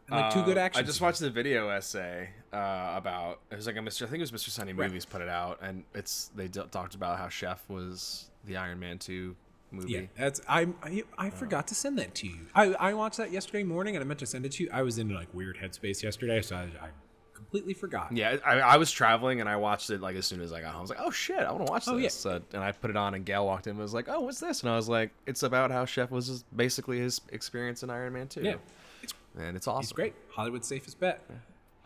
And like two good Uh, action. I just watched the video essay uh, about it was like a Mr. I think it was Mr. Sunday Right. Movies put it out, and it's they d- talked about how Chef was the Iron Man two movie. Yeah, that's I I, I forgot to send that to you. I, I watched that yesterday morning and I meant to send it to you. I was in like weird headspace yesterday, so I, I completely forgot. Yeah, I, I was traveling and I watched it like as soon as I got home. I was like, "Oh shit, I want to watch Oh, yeah. this!" Uh, and I put it on, and Gail walked in and was like, "Oh, what's this?" And I was like, "It's about how Chef was just basically his experience in Iron Man 2. Yeah, it's and it's awesome. He's great. Hollywood's safest bet.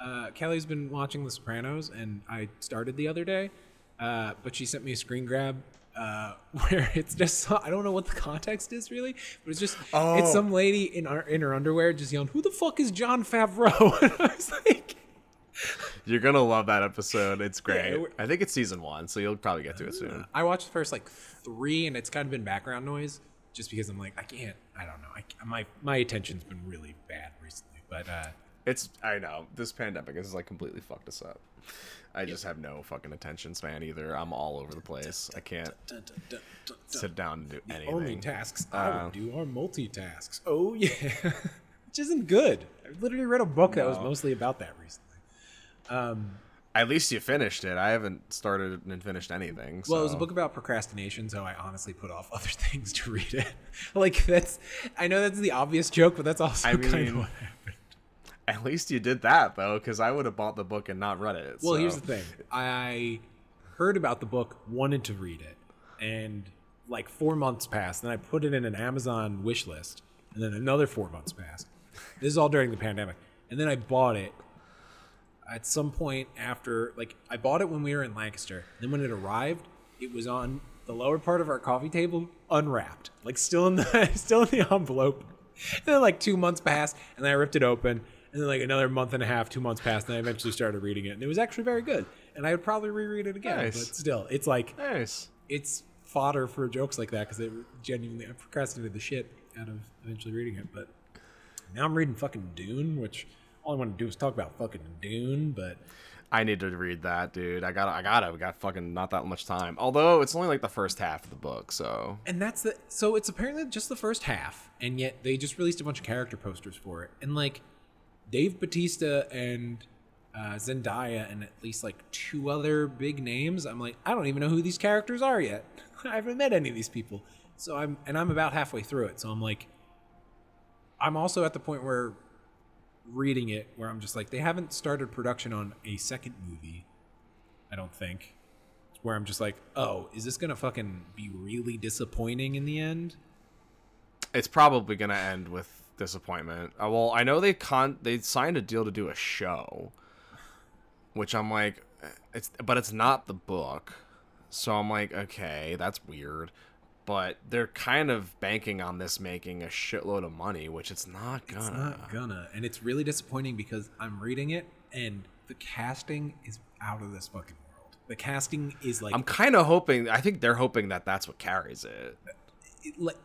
Uh, Kelly's been watching The Sopranos, and I started the other day, uh, but she sent me a screen grab uh, where it's just so- I don't know what the context is really, but it's just oh. it's some lady in our, in her underwear just yelling, "Who the fuck is Jon Favreau?" and I was like, You're gonna love that episode. It's great. Yeah, I think it's season one, so you'll probably get to it soon. I watched the first like three, and it's kind of been background noise just because I'm like, I can't, I don't know, I, my my attention's been really bad recently, but uh, It's I know this pandemic has like completely fucked us up. I just have no fucking attention span either. I'm all over the place. I can't sit down and do anything. Only tasks I Uh, would do are multitasks. Oh yeah, which isn't good. I literally read a book that was mostly about that recently. Um, At least you finished it. I haven't started and finished anything. well, it was a book about procrastination, so I honestly put off other things to read it. like that's, I know that's the obvious joke, but that's also I kind of what happened. At least you did that though, because I would have bought the book and not read it. Well, so- here's the thing. I heard about the book, wanted to read it, and like four months passed. Then I put it in an Amazon wish list, and then another four months passed. This is all during the pandemic, and then I bought it at some point after. Like I bought it when we were in Lancaster. Then when it arrived, it was on the lower part of our coffee table, unwrapped, like still in the still in the envelope. And then like two months passed, and then I ripped it open. And then like another month and a half, two months passed, and I eventually started reading it, and it was actually very good. And I would probably reread it again, Nice. but still, it's like Nice. it's fodder for jokes like that because it genuinely I procrastinated the shit out of eventually reading it. But now I'm reading fucking Dune, which all I want to do is talk about fucking Dune, but I need to read that, dude. I gotta, I gotta. We got fucking not that much time. Although it's only like the first half of the book, so and that's the so it's apparently just the first half, and yet they just released a bunch of character posters for it, and like Dave Batista and uh, Zendaya and at least like two other big names. I'm like, I don't even know who these characters are yet. I haven't met any of these people, so I'm and I'm about halfway through it, so I'm like, I'm also at the point where reading it where I'm just like, they haven't started production on a second movie. I don't think. Where I'm just like, oh, is this gonna fucking be really disappointing in the end? it's probably gonna end with disappointment. Uh, well, I know they con they signed a deal to do a show, which I'm like, eh, it's but it's not the book, so I'm like, okay, that's weird. But they're kind of banking on this making a shitload of money, which it's not gonna. It's not gonna, and it's really disappointing because I'm reading it and the casting is out of this fucking world. The casting is like I'm kind of hoping. I think they're hoping that that's what carries it. it- like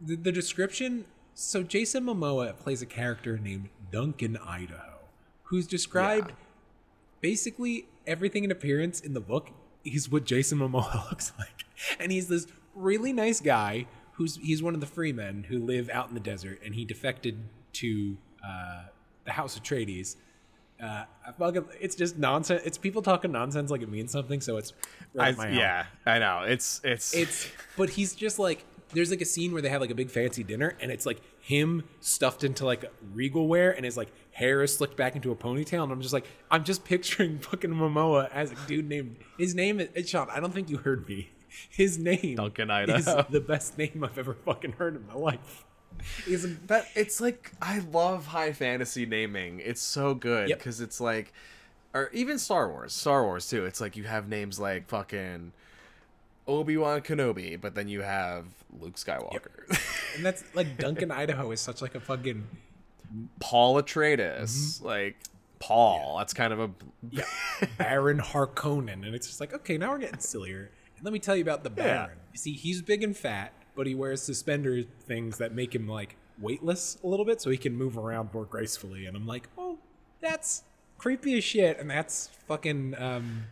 the, the description so jason momoa plays a character named duncan idaho who's described Yeah. basically everything in appearance in the book is what jason momoa looks like and he's this really nice guy who's he's one of the Fremen who live out in the desert and he defected to uh, the House Atreides uh, fucking, it's just nonsense. It's people talking nonsense like it means something. So it's right I, yeah, I know. It's it's it's but he's just like there's like a scene where they have like a big fancy dinner and it's like him stuffed into like regal wear and his like hair is slicked back into a ponytail and I'm just like I'm just picturing fucking Momoa as a dude named his name is Sean I don't think you heard me his name Duncan is Idaho. the best name I've ever fucking heard in my life he's a, That it's like I love high fantasy naming. It's so good Yep. because it's like, or even Star Wars, Star Wars too. It's like you have names like fucking Obi Wan Kenobi, but then you have Luke Skywalker, and that's like Duncan Idaho is such like a fucking Paul Atreides, like Paul. That's kind of a yeah, Baron Harkonnen, and it's just like, okay, now we're getting sillier. And let me tell you about the Baron. You see, he's big and fat, but he wears suspender things that make him like weightless a little bit, so he can move around more gracefully. And I'm like, oh, that's creepy as shit, and that's fucking. um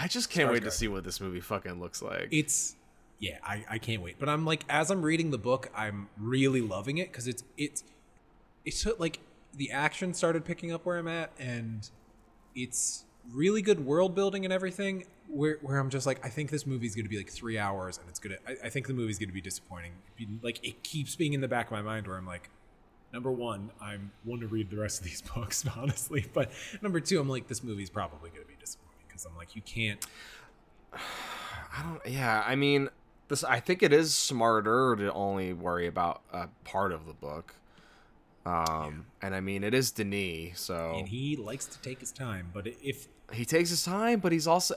I just can't wait to see what this movie fucking looks like. It's yeah, I I can't wait. But I'm like, as I'm reading the book, I'm really loving it because it's it's it's like the action started picking up where I'm at, and it's really good world building and everything. Where where I'm just like, I think this movie's gonna be like three hours, and it's gonna. I, I think the movie's gonna be disappointing. Like it keeps being in the back of my mind where I'm like. Number one, I'm one to read the rest of these books, honestly. But number two, I'm like, this movie's probably going to be disappointing because I'm like, you can't I don't. Yeah, I mean, this. I think it is smarter to only worry about a part of the book. Um, and I mean, it is Denis, so and he likes to take his time. But if he takes his time, but he's also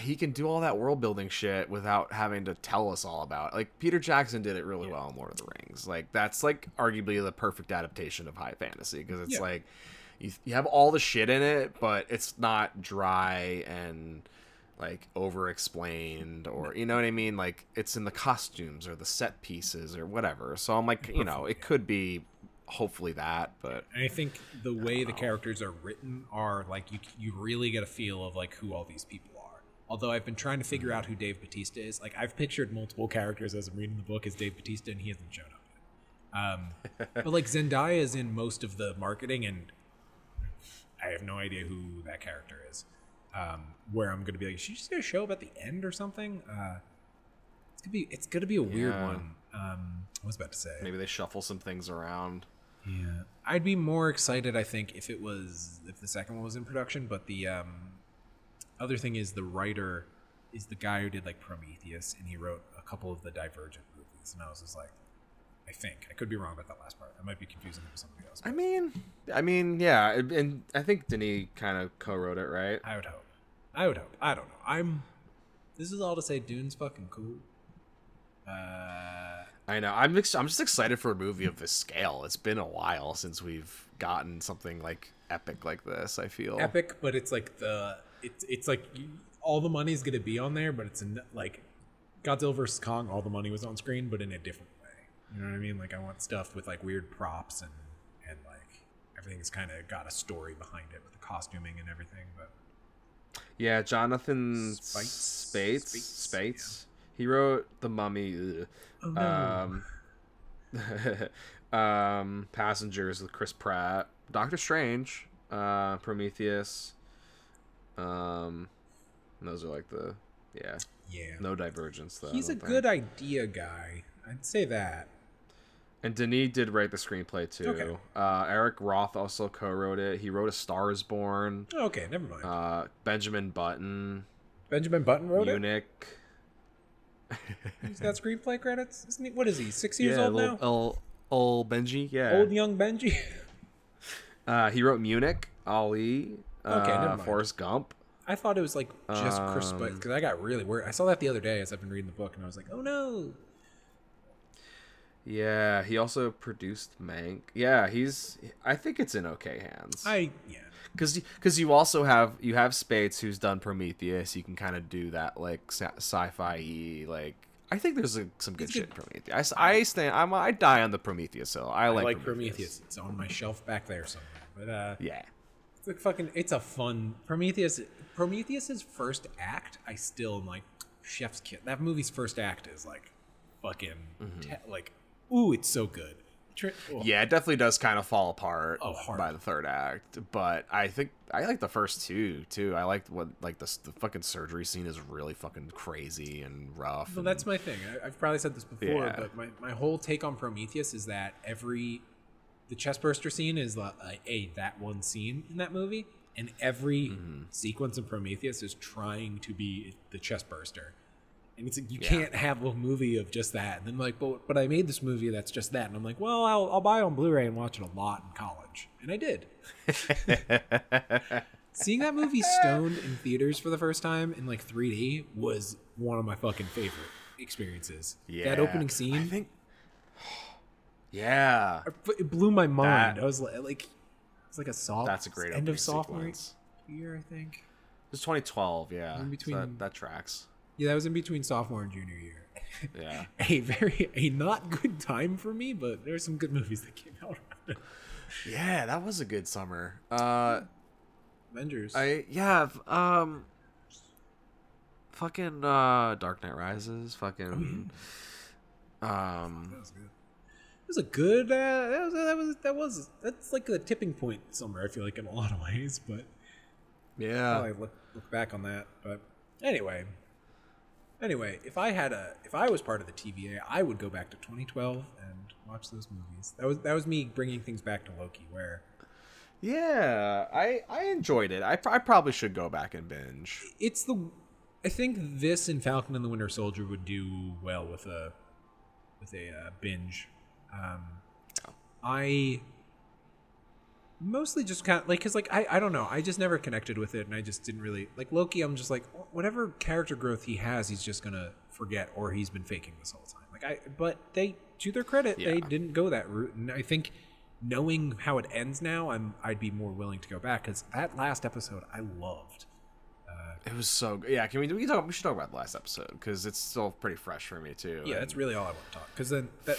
he can do all that world building shit without having to tell us all about. It. Like Peter Jackson did it really well in Lord of the Rings. Like that's like arguably the perfect adaptation of high fantasy because it's Yeah. like you you have all the shit in it, but it's not dry and like over explained or you know what I mean. Like it's in the costumes or the set pieces or whatever. So I'm like, you know, it could be hopefully that, but and I think the way the characters are written are like you you really get a feel of like who all these people are. Although I've been trying to figure out who Dave Batista is. Like I've pictured multiple characters as I'm reading the book as Dave Batista, and he hasn't shown up yet. Um, but like Zendaya is in most of the marketing, and I have no idea who that character is. Um, where I'm going to be like, is she just going to show up at the end or something? Uh, it's gonna be it's gonna be a weird Yeah. one. Um, I was about to say maybe they shuffle some things around. yeah, I'd be more excited. I think if it was if the second one was in production. But the um, other thing is the writer is the guy who did like Prometheus, and he wrote a couple of the Divergent movies. And I was just like, I think I could be wrong about that last part. I might be confusing it with something else. I mean, I mean, yeah, and- I think Denis kind of co-wrote it, right? I would hope. I would hope. I don't know. I'm. This is all to say, Dune's fucking cool. Uh, I know. I'm ex- I'm just excited for a movie of this scale. It's been a while since we've gotten something like epic like this. I feel epic, but it's like the it's it's like all the money's gonna be on there, but it's in like Godzilla vs Kong. All the money was on screen, but in a different. You know what I mean? Like I want stuff with like weird props and and like everything's kind of got a story behind it with the costuming and everything. But Yeah, Jonathan Spites? Spates. Spates, Spates. He wrote The Mummy. oh Um, um, Passengers with Chris Pratt. Doctor Strange. Uh, Prometheus. Um, those are like the yeah. yeah, No Divergence though. He's a think. good idea guy. I'd say that. And Denis did write the screenplay too. Okay. Uh, Eric Roth also co-wrote it. He wrote A Star Is Born. Okay, never mind. Uh, Benjamin Button. Benjamin Button wrote it. Munich. He's got screenplay credits. Isn't he? What is he? Six years yeah, old now. old, old Benji. Yeah. Old young Benji. Uh, he wrote Munich, Ali, uh, Okay, never mind. Forrest Gump. I thought it was like just Chris Um, because I got really worried. I saw that the other day as I've been reading the book, and I was like, "Oh no!" Yeah, he also produced Mank. Yeah, he's. I think it's in okay hands. I yeah. Because because you also have you have Spates who's done Prometheus. You can kind of do that like sci- sci-fi like. I think there's a, some good It's shit in. Prometheus. I stand. I'm, I die on the Prometheus hill. I I like, like, Prometheus. It's on my shelf back there somewhere. But uh, Yeah. it's like fucking. It's a fun Prometheus. Prometheus's first act. I still am like Chef's Kiss. That movie's first act is like fucking te- like. Ooh, it's so good. Tr- oh, Yeah, it definitely does kind of fall apart Oh, by the third act. But I think I like the first two too. I liked what like the the fucking surgery scene is really fucking crazy and rough. Well, and- that's my thing. I, I've probably said this before, Yeah. but my, my whole take on Prometheus is that every the chestburster scene is like a that one scene in that movie, and every Mm-hmm. sequence in Prometheus is trying to be the chestburster. And it's like you Yeah. can't have a movie of just that. And then like, but but I made this movie that's just that, and I'm like, well, I'll I'll buy it on Blu-ray and watch it a lot in college, and I did. Seeing that movie stoned in theaters for the first time in like 3D was one of my fucking favorite experiences. yeah. That opening scene. I think. Yeah, it blew my mind. That- I was like, like it's like a soft. that's a great end of sophomore sequence. year, I think. It was 2012. Yeah, In so between- that, that tracks. Yeah, that was in between sophomore and junior year. Yeah. a very a not good time for me, but there were some good movies that came out. Yeah, that was a good summer. Uh, Avengers. I yeah, um, fucking uh, Dark Knight Rises, fucking, um, that was good. It was a good. Uh, that was that was that was that's like the tipping point somewhere. I feel like in a lot of ways, but yeah, I look, look back on that. But anyway, anyway, if I had a, if I was part of the TVA, I would go back to 2012 and watch those movies. That was that was me bringing things back to Loki, where yeah. I I enjoyed it. I, I probably should go back and binge. it's the. I think this and Falcon and the Winter Soldier would do well with a, with a uh, binge. Um, I mostly just kind of like because like I, I don't know i just never connected with it and i just didn't really like loki i'm just like whatever character growth he has he's just gonna forget or he's been faking this whole time like i but they to their credit they didn't go that route and i think knowing how it ends now i'm i'd be more willing to go back because that last episode i loved uh, It was so good. Yeah, can we we can talk? We should talk about the last episode because it's still pretty fresh for me too. yeah that's really all i want to talk because then that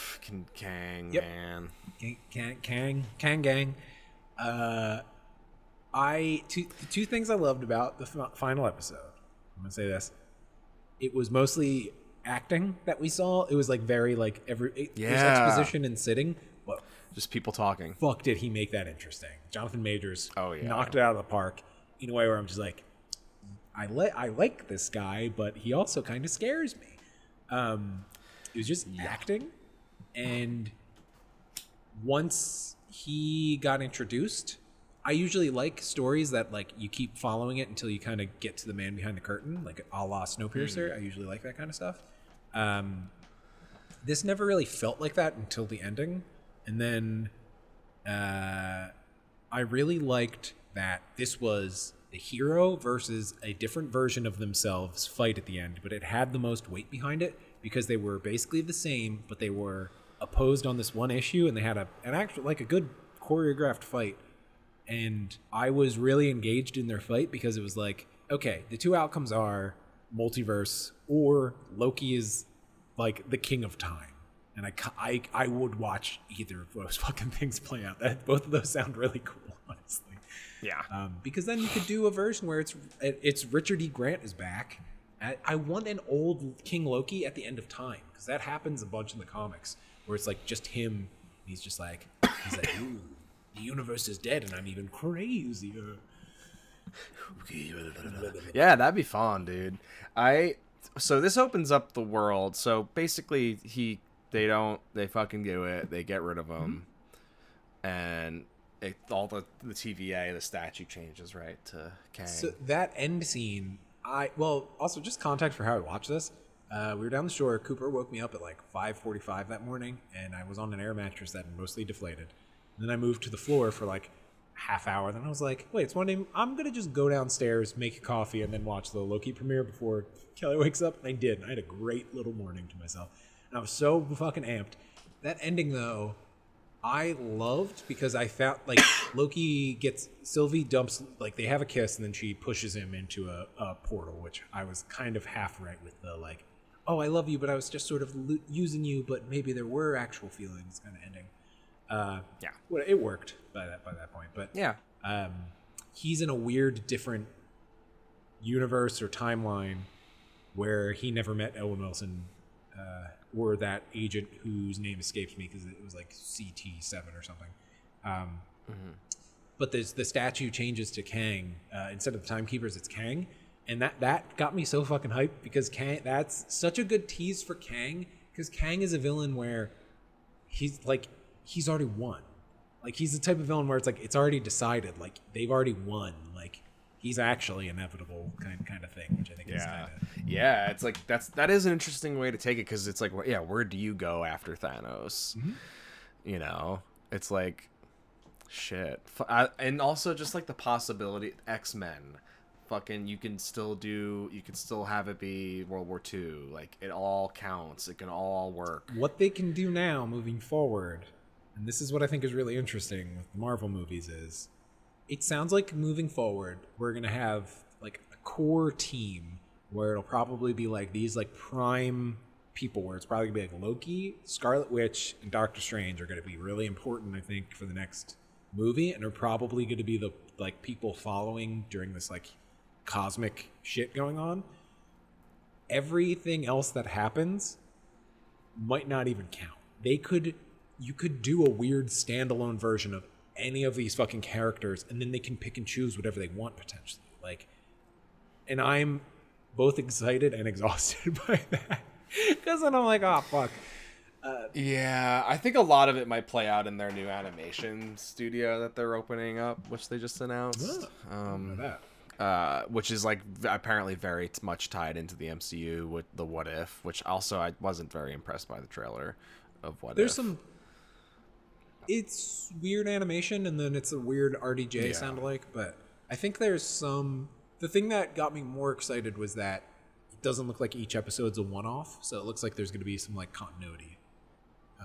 Kang Yep. man. Kang, Kang, Kang, Kang Gang. Uh, I two the two things I loved about the fi- final episode. I'm gonna say this. It was mostly acting that we saw. It was like very like every it, there's Yeah. exposition and sitting. But Just people talking. fuck, did he make that interesting? Jonathan Majors. Oh, yeah. knocked it out of the park in a way where I'm just like, I like I like this guy, but he also kind of scares me. Um, it was just acting, and once he got introduced, I usually like stories that like you keep following it until you kind of get to the man behind the curtain, like a la Snowpiercer. I usually like that kind of stuff. Um, this never really felt like that until the ending, and then uh, I really liked that this was the hero versus a different version of themselves fight at the end, but it had the most weight behind it because they were basically the same, but they were opposed on this one issue, and they had a an actual like a good choreographed fight. And I was really engaged in their fight because it was like, okay, the two outcomes are multiverse or Loki is like the king of time. and I, I I would watch either of those fucking things play out. That both of those sound really cool, honestly. Yeah. Um, because then you could do a version where it's it's Richard E. Grant is back. I, I want an old King Loki at the end of time because that happens a bunch in the comics where it's like just him. He's just like he's like, Ooh, the universe is dead and I'm even crazier. Yeah, that'd be fun, dude. I so this opens up the world. So basically, he they don't they fucking do it. They get rid of him, and it, all the the TVA the statue changes right to Kang. So that end scene, I well, also just context for how I watch this. Uh, we were down the shore. Cooper woke me up at like 5:45 that morning, and I was on an air mattress that mostly deflated. And then I moved to the floor for like half hour. Then I was like, "Wait, it's morning. I'm gonna just go downstairs, make a coffee, and then watch the Loki premiere before Kelly wakes up." And I did. And I had a great little morning to myself, and I was so fucking amped. That ending though, I loved because I felt like Loki gets Sylvie dumps like they have a kiss and then she pushes him into a, a portal, which I was kind of half right with the like, oh I love you, but I was just sort of lo- using you, but maybe there were actual feelings kind of ending. Uh, Yeah. well, it worked by that by that point, but yeah, um, he's in a weird different universe or timeline where he never met Owen Wilson uh, or that agent whose name escapes me because it was like CT7 or something. Um, But there's, the statue changes to Kang uh, instead of the Timekeepers. It's Kang, and that that got me so fucking hyped because Kang. That's such a good tease for Kang because Kang is a villain where he's like he's already won. Like he's the type of villain where it's like it's already decided. Like they've already won. Like he's actually inevitable kind kind of thing, which I think is yeah, kind of yeah. It's like that's that is an interesting way to take it because it's like, yeah, where do you go after Thanos? Mm-hmm. You know, it's like shit, I, and also just like the possibility X Men. Fucking, you can still do. You can still have it be World War II. Like it all counts. It can all work. what they can do now moving forward, and this is what I think is really interesting with Marvel movies is it sounds like moving forward we're gonna have like a core team where it'll probably be like these like prime people where it's probably gonna be like Loki, Scarlet Witch, and Doctor Strange are gonna be really important, I think, for the next movie, and are probably gonna be the like people following during this like cosmic shit going on. Everything else that happens might not even count. They could you could do a weird standalone version of any of these fucking characters and then they can pick and choose whatever they want potentially. Like and I'm both excited and exhausted by that. Cuz then I'm like, "Oh fuck." Yeah, I think a lot of it might play out in their new animation studio that they're opening up, which they just announced. Um, That. Uh, which is like apparently very t- much tied into the MCU with the What If, which also I wasn't very impressed by the trailer of What There's If. There's some it's weird animation and then it's a weird RDJ Yeah. sound alike, but I think there's some the thing that got me more excited was that it doesn't look like each episode's a one off, so it looks like there's gonna be some like continuity.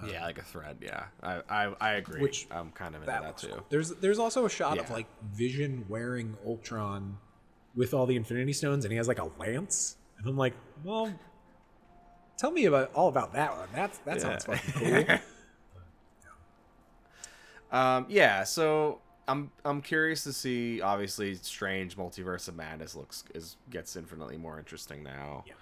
yeah, like a thread. Yeah, I I, I agree. Which- I'm kind of into That that, too. cool. There's there's also a shot of like Vision wearing Ultron with all the Infinity Stones, and he has like a lance, and I'm like, well, tell me about all about that one. That's that sounds Yeah. fucking cool. Um, yeah, so I'm I'm curious to see. Obviously, Strange Multiverse of Madness looks is gets infinitely more interesting now. Yeah.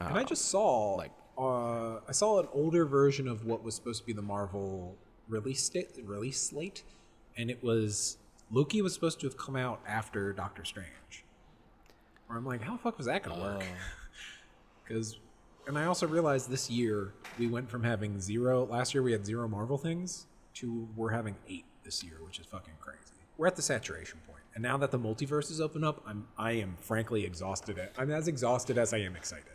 And I just saw like- uh, I saw an older version of what was supposed to be the Marvel release sta- release slate, and it was Loki was supposed to have come out after Doctor Strange. Where I'm like, how the fuck was that gonna work? Oh. Because, and I also realized this year we went from having zero. Last year we had zero Marvel things to we're having eight this year, which is fucking crazy. We're at the saturation point. point, and now that the multiverse is open up, I'm I am frankly exhausted. At, I'm as exhausted as I am excited.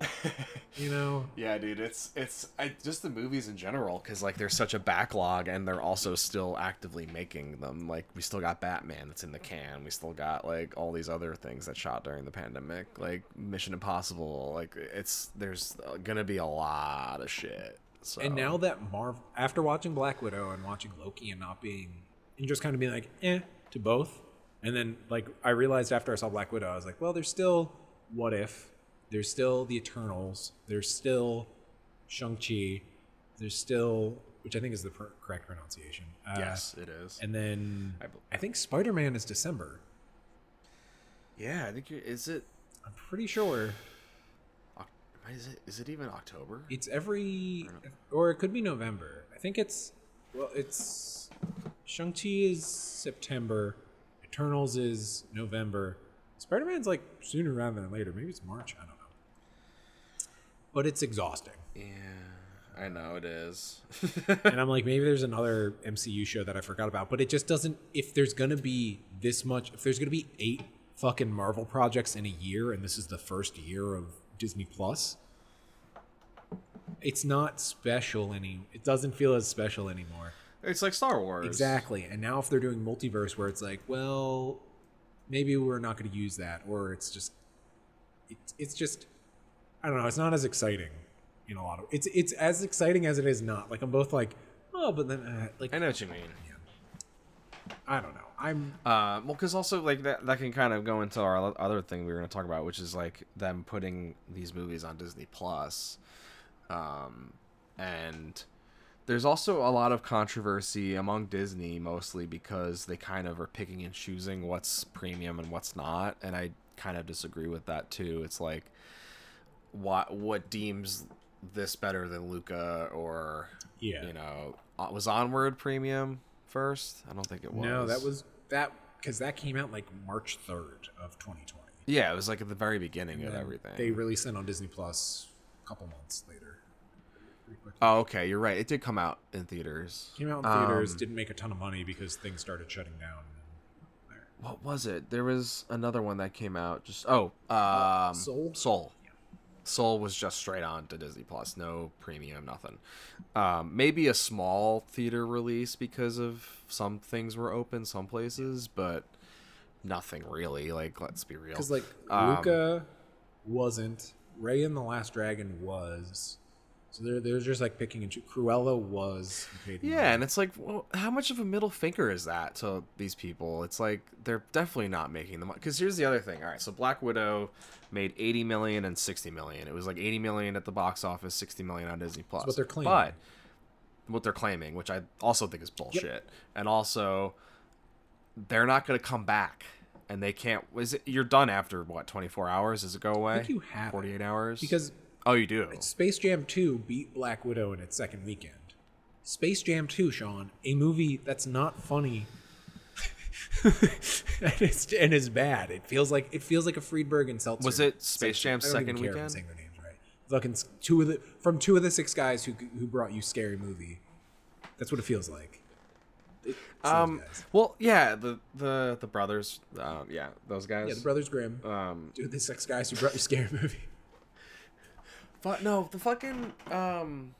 you know, Yeah, dude, it's it's I, just the movies in general because like there's such a backlog and they're also still actively making them. Like we still got Batman that's in the can. We still got like all these other things that shot during the pandemic, like Mission Impossible. Like it's there's gonna be a lot of shit. So and now that Marvel, after watching Black Widow and watching Loki and not being, and just kind of being like, eh, to both, and then like I realized after I saw Black Widow, I was like, well, there's still What If, there's still the Eternals, there's still Shang Chi. There's still, which I think is the per- correct pronunciation. Uh, yes, it is. And then I I think Spider Man is December. yeah, I think you're, is it I'm pretty sure is it is it even October? it's every, or it could be November. I think it's well, it's Shang Chi is September, Eternals is November. Spider Man's like sooner rather than later. Maybe it's March. I don't know. But it's exhausting. Yeah, I know it is. and I'm like, maybe there's another MCU show that I forgot about, but it just doesn't. If there's gonna be this much, if there's gonna be eight fucking Marvel projects in a year, and this is the first year of Disney Plus, it's not special any. It doesn't feel as special anymore. it's like Star Wars. Exactly. And now if they're doing multiverse, where it's like, well, maybe we're not going to use that, or it's just, it's it's just, I don't know. It's not as exciting in a lot of. It's it's as exciting as it is not. Like I'm both like, oh, but then uh, like I know what you mean. Yeah. I don't know. I'm Uh, well, because also like that that can kind of go into our other thing we were going to talk about, which is like them putting these movies on Disney Plus, um, and there's also a lot of controversy among Disney, mostly because they kind of are picking and choosing what's premium and what's not, and I kind of disagree with that too. It's like what what deems this better than Luca or yeah. you know uh, was Onward premium first? I don't think it was. no, that was that because that came out like March third of 2020. Yeah, it was like at the very beginning of everything. They released it on Disney Plus a couple months later. Oh, okay, you're right. It did come out in theaters. Came out in theaters, Um, didn't make a ton of money because things started shutting down. What was it? There was another one that came out. Just oh, um, Soul? Soul. Soul was just straight on to Disney Plus, no premium, nothing. Um, maybe a small theater release because of some things were open, some places, but nothing really. Like, let's be real. Because like Um, Luca wasn't, Raya and the Last Dragon was, so they're they're just like picking and choosing. Cruella was. Yeah, and it's like, well, how much of a middle finger is that to these people? It's like they're definitely not making the money. Because here's the other thing. All right, so Black Widow made 80 million and 60 million. It was like 80 million at the box office, 60 million on Disney Plus. what they're claiming. But what they're claiming, which I also think is bullshit, and also they're not going to come back. And they can't. Was it? You're done after what? 24 hours? Does it go away? think you have 48 hours. because oh, you do. Space Jam 2 beat Black Widow in its second weekend. Space Jam 2, Sean, a movie that's not funny. and, it's, and is bad. It feels like it feels like a Friedberg and Seltzer. Was it Space. Jam's I second care if I'm weekend? saying their names right. Fucking two of the from two of the six guys who who brought you Scary Movie. That's what it feels like. It- Um. Well, yeah. The the the brothers. Um. Yeah. Those guys. yeah, the Brothers Grimm. um. Dude, the six guys who brought you Scary Movie. But no, the fucking um.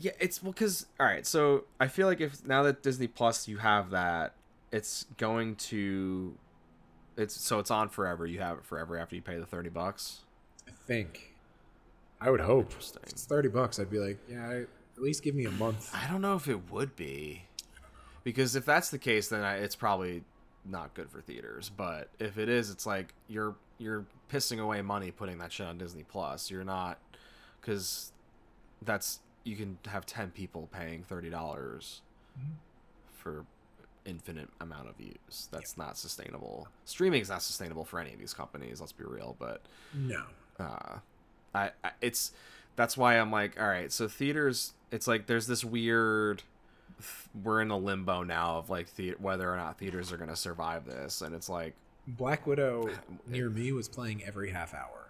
Yeah, it's well, cause all right. So I feel like if now that Disney Plus you have that, it's going to, it's so it's on forever. You have it forever after you pay the thirty bucks. I think. I would hope. Interesting. If it's thirty bucks. I'd be like, yeah, I, at least give me a month. I don't know if it would be, because if that's the case, then I, it's probably not good for theaters. But if it is, it's like you're you're pissing away money putting that shit on Disney Plus. You're not, because that's you can have ten people paying thirty dollars for infinite amount of views. That's not sustainable. Streaming is not sustainable for any of these companies. Let's be real, but No. uh I, I it's that's why i'm like all right so theaters it's like there's this weird we're in a limbo now of like the, whether or not theaters are going to survive this and it's like Black Widow near me was playing every half hour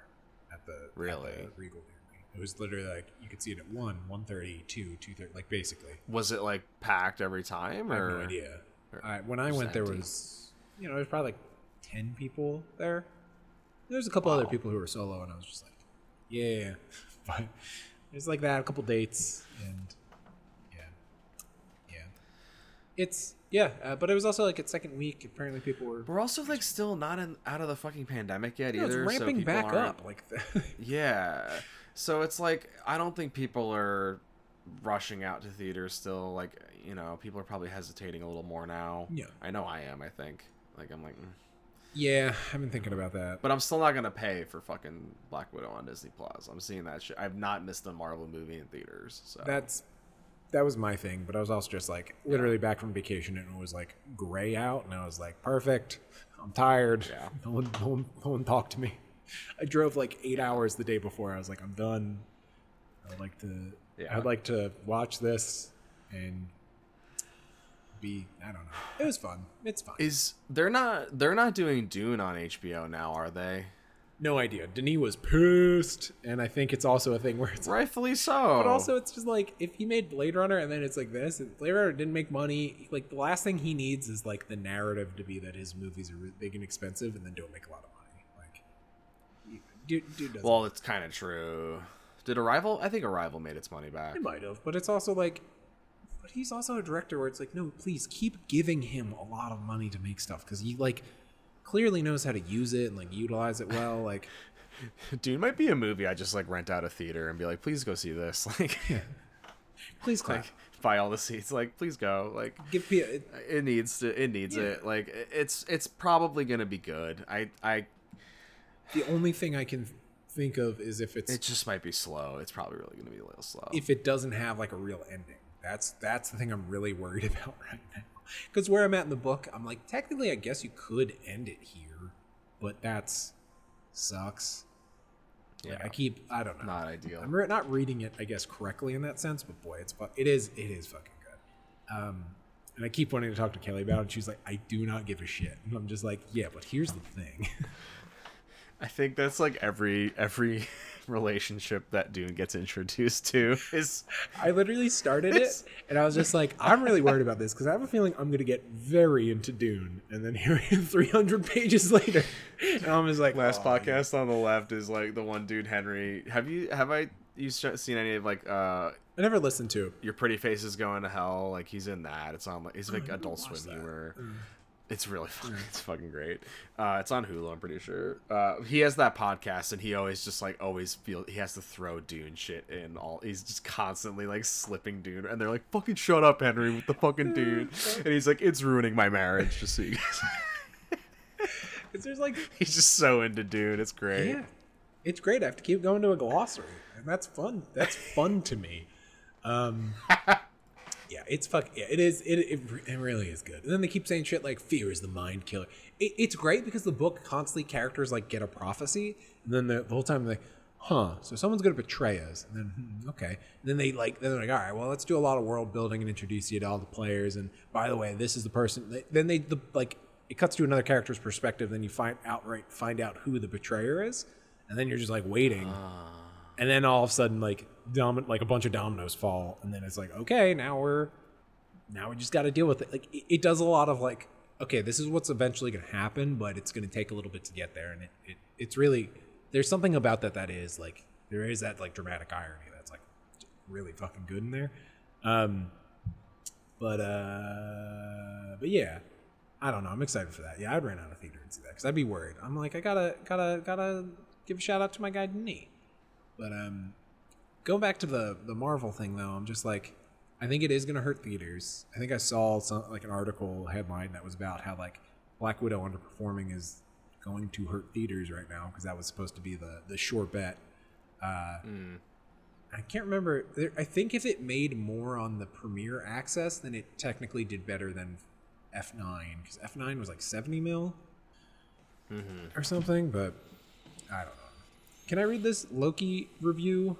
at the at Really? the Regal near me. It was literally like you could see it at one, one thirty, two, two thirty, like basically. was it like packed every time I have no idea. or I, when I went, there was you know there was probably like ten people there. There was a couple other people who were solo, and I was just like, yeah, but there's like that, a couple dates, and yeah, yeah. It's yeah, uh, but it was also like its second week. Apparently, people were. we're also like still not in, out of the fucking pandemic yet No, it's either so ramping people back aren't- up. Like, yeah so it's like i don't think people are rushing out to theaters still like you know people are probably hesitating a little more now Yeah. i know i am i think like i'm like mm. Yeah, I've been thinking about that. But I'm still not gonna pay for fucking Black Widow on Disney Plus. I'm seeing that shit. I've not missed a Marvel movie in theaters. So That's that was my thing, but I was also just like literally back from vacation and it was like gray out, and I was like, perfect. I'm tired. Yeah. No one, no one, no one talked to me. I drove like eight hours the day before. I was like, I'm done. I'd like to. Yeah. I'd like to watch this and be. I don't know. It was fun. It's fun. is they're not they're not doing Dune on HBO now, are they? No idea. Denis was pissed, and I think it's also a thing where it's Rightfully so. But also, it's just like if he made Blade Runner and then it's like this, and Blade Runner didn't make money. Like the last thing he needs is like the narrative to be that his movies are big and expensive and then don't make a lot of money. Like, dude, dude doesn't. well, it's kind of true. Did Arrival? I think Arrival made its money back. he might have, but it's also like, but he's also a director where it's like, no, please keep giving him a lot of money to make stuff because he like clearly knows how to use it and like utilize it well. Like, dude, might be a movie I just like rent out a theater and be like, please go see this. Like, please clap. like buy all the seats. Like, please go. Like, Give people. it needs to. It needs Yeah. it. Like, it's it's probably gonna be good. I I The only thing I can think of is if it's it just might be slow. It's probably really gonna be a little slow. if it doesn't have like a real ending. That's that's the thing I'm really worried about right now. Because where I'm at in the book, I'm like, technically, I guess you could end it here, but that's sucks. Like, Yeah. I keep, I don't know. Not ideal. I'm re- not reading it, I guess, correctly in that sense, but boy, it's fu- it is it is fucking good. Um, and I keep wanting to talk to Kelly about it. And she's like, I do not give a shit. And I'm just like, yeah, but here's the thing. I think that's like every every relationship that Dune gets introduced to is I literally started it, and I was just like, I'm really worried about this because I have a feeling I'm going to get very into Dune, and then here I am 300 pages later, and I'm just like, last oh, podcast on the left is like the one dude Henry. Have you have I you seen any of like uh I never listened to your pretty face is going to hell? Like he's in that. It's on like it's like Adult watched Swim that. humor. It's really fun. It's fucking great. Uh, it's on Hulu. I'm pretty sure. Uh, he has that podcast, and he always just like always feel he has to throw Dune shit in. All he's just constantly like slipping Dune, and they're like, "Fucking shut up, Henry, with the fucking Dune," and he's like, "It's ruining my marriage." Just so you guys, Because there's like, he's just so into Dune. It's great. yeah, it's great. I have to keep going to a glossary, and that's fun. That's fun to me. Um, yeah, it's fuck. Yeah, it is. It, it it really is good. And then they keep saying shit like "fear is the mind killer." It, it's great because the book constantly characters like get a prophecy, and then the, the whole time they're like, "Huh?" So someone's gonna betray us, and then hmm, okay, and then they like then they're like, "All right, well, let's do a lot of world building and introduce you to all the players." And by the way, this is the person. Then they the like it cuts to another character's perspective. Then you find outright find out who the betrayer is, and then you're just like waiting and then all of a sudden like dom- like a bunch of dominoes fall and then it's like okay now we're now we just got to deal with it. Like it, it does a lot of like okay this is what's eventually going to happen but it's going to take a little bit to get there and it, it it's really there's something about that that is like there is that like dramatic irony that's like really fucking good in there. Um but uh but yeah i don't know i'm excited for that. Yeah i'd ran out of theater and see that because i'd be worried. I'm like i gotta gotta gotta give a shout out to my guy Denis. But um, going back to the the Marvel thing though, I'm just like, I think it is going to hurt theaters. I think I saw some like an article headline that was about how like Black Widow underperforming is going to hurt theaters right now because that was supposed to be the the sure bet. Uh, I can't remember. I think if it made more on the premiere access, then it technically did better than F9 because F9 was like 70 mil or something. But I don't know. Can I read this Loki review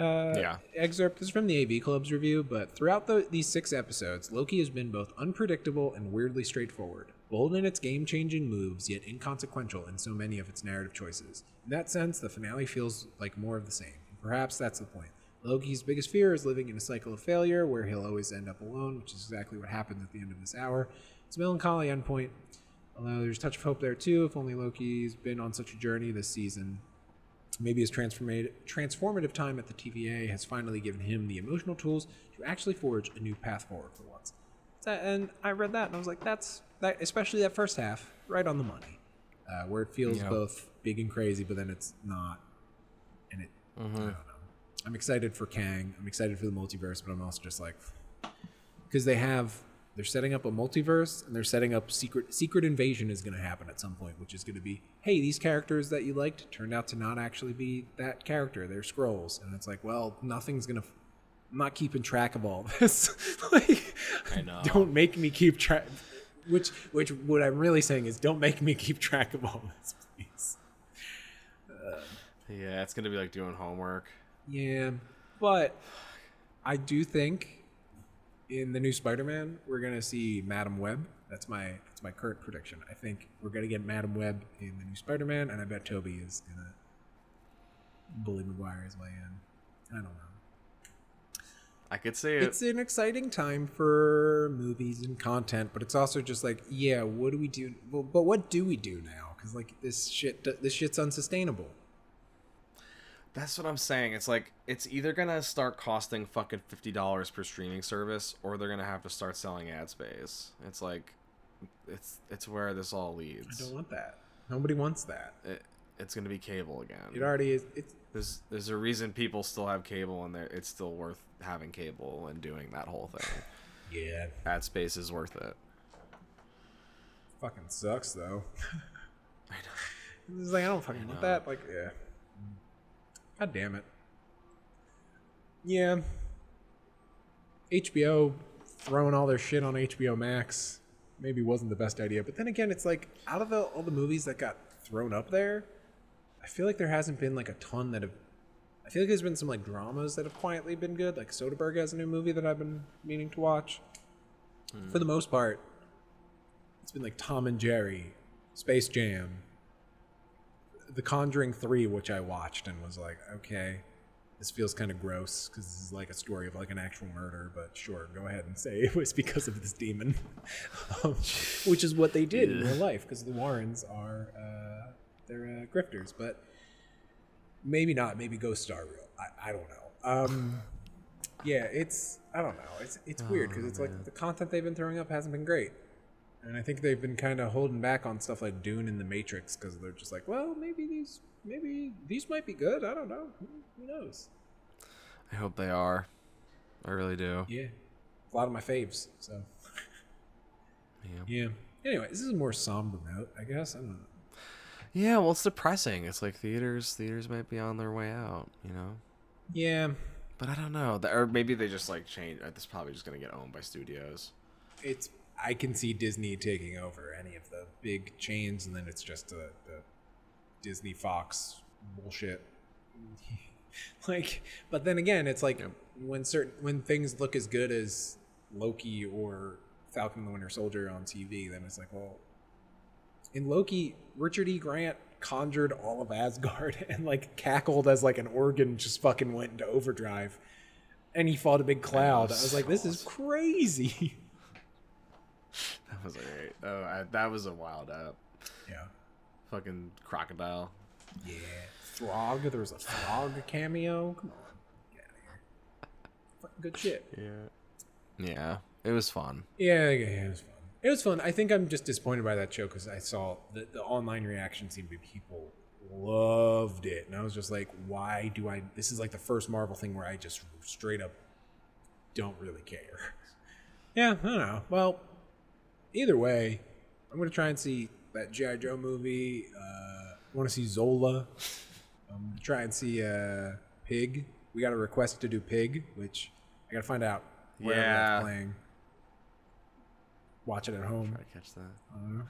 uh, Yeah. excerpt? This is from the AV Club's review, but throughout the, these six episodes, Loki has been both unpredictable and weirdly straightforward. Bold in its game changing moves, yet inconsequential in so many of its narrative choices. In that sense, the finale feels like more of the same. Perhaps that's the point. Loki's biggest fear is living in a cycle of failure where he'll always end up alone, which is exactly what happens at the end of this hour. It's a melancholy endpoint, although there's a touch of hope there too. If only Loki's been on such a journey this season. Maybe his transformative, transformative time at the TVA has finally given him the emotional tools to actually forge a new path forward for once. And I read that and I was like, that's that, especially that first half, right on the money, uh, where it feels Yeah. both big and crazy, but then it's not. And it, I don't know. I'm excited for Kang. I'm excited for the multiverse, but I'm also just like, because they have They're setting up a multiverse, and they're setting up secret secret invasion is going to happen at some point, which is going to be, hey, these characters that you liked turned out to not actually be that character. They're Skrulls, and it's like, well, nothing's going to. I'm not keeping track of all this. like, I know. Don't make me keep track. Which, which, what I'm really saying is, don't make me keep track of all this, please. Yeah, it's gonna be like doing homework. Yeah, but I do think in the new Spider-Man we're gonna see Madame Web. That's my that's my current prediction. I think we're gonna get Madame Web in the new Spider-Man, and I bet Tobey is gonna bully Maguire his way in. I don't know. I could see it. It's an exciting time for movies and content, but it's also just like, yeah, what do we do? Well, but what do we do now? Because like this shit, this shit's unsustainable. That's what I'm saying. It's like it's either gonna start costing fucking fifty dollars per streaming service, or they're gonna have to start selling ad space. It's like, it's it's where this all leads. I don't want that. Nobody wants that. It, it's gonna be cable again. It already is. It's There's there's a reason people still have cable, and it's still worth having cable and doing that whole thing. yeah. ad space is worth it. Fucking sucks though. I It's like I don't fucking want that. Like yeah. God damn it. Yeah. HBO throwing all their shit on HBO Max maybe wasn't the best idea. But then again, it's like out of the, all the movies that got thrown up there, I feel like there hasn't been like a ton that have. I feel like there's been some like dramas that have quietly been good. Like Soderbergh has a new movie that I've been meaning to watch. Hmm. For the most part, it's been like Tom and Jerry, Space Jam, The Conjuring 3, which I watched and was like, okay, this feels kind of gross because this is like a story of like an actual murder, but sure, go ahead and say it was because of this demon, um, which is what they did in real life because the Warrens are, uh, they're uh, grifters, but maybe not, maybe Ghost Star real. I, I don't know. Um, yeah, it's, I don't know. It's, it's weird because it's like the content they've been throwing up hasn't been great. And I think they've been kind of holding back on stuff like Dune and The Matrix because they're just like, well, maybe these, maybe these might be good. I don't know. Who, who knows? I hope they are. I really do. Yeah, a lot of my faves. So Yeah. yeah. Anyway, this is a more somber note, I guess. I don't know. Yeah, well, it's depressing. It's like theaters, theaters might be on their way out, you know. Yeah, But I don't know. Or maybe they just like change. This is probably just gonna get owned by studios. it's. I can see Disney taking over any of the big chains, and then it's just the, the Disney Fox bullshit. like, but then again, it's like when certain when things look as good as Loki or Falcon the Winter Soldier on TV, then it's like, well, in Loki, Richard E. Grant conjured all of Asgard and like cackled as like an organ just fucking went into overdrive. And he fought a big cloud. I was like, this is crazy. That was great. Oh, I, that was a wild app. Yeah. Fucking crocodile. Yeah. Throg. There was a Throg cameo. Come on. Get out of here. Fucking good shit. Yeah. Yeah. It was fun. Yeah, yeah, yeah, it was fun. It was fun. I think I'm just disappointed by that show because I saw the, the online reaction seemed to be people loved it, and I was just like, why do I? This is like the first Marvel thing where I just straight up don't really care. Yeah, I don't know. Well, either way, I'm gonna try and see that GI Joe movie. Uh, I want to see Zola. Um, try and see uh, Pig. We got a request to do Pig, which I gotta find out where Yeah. that's playing. Watch it at home. Try to catch that. I don't know.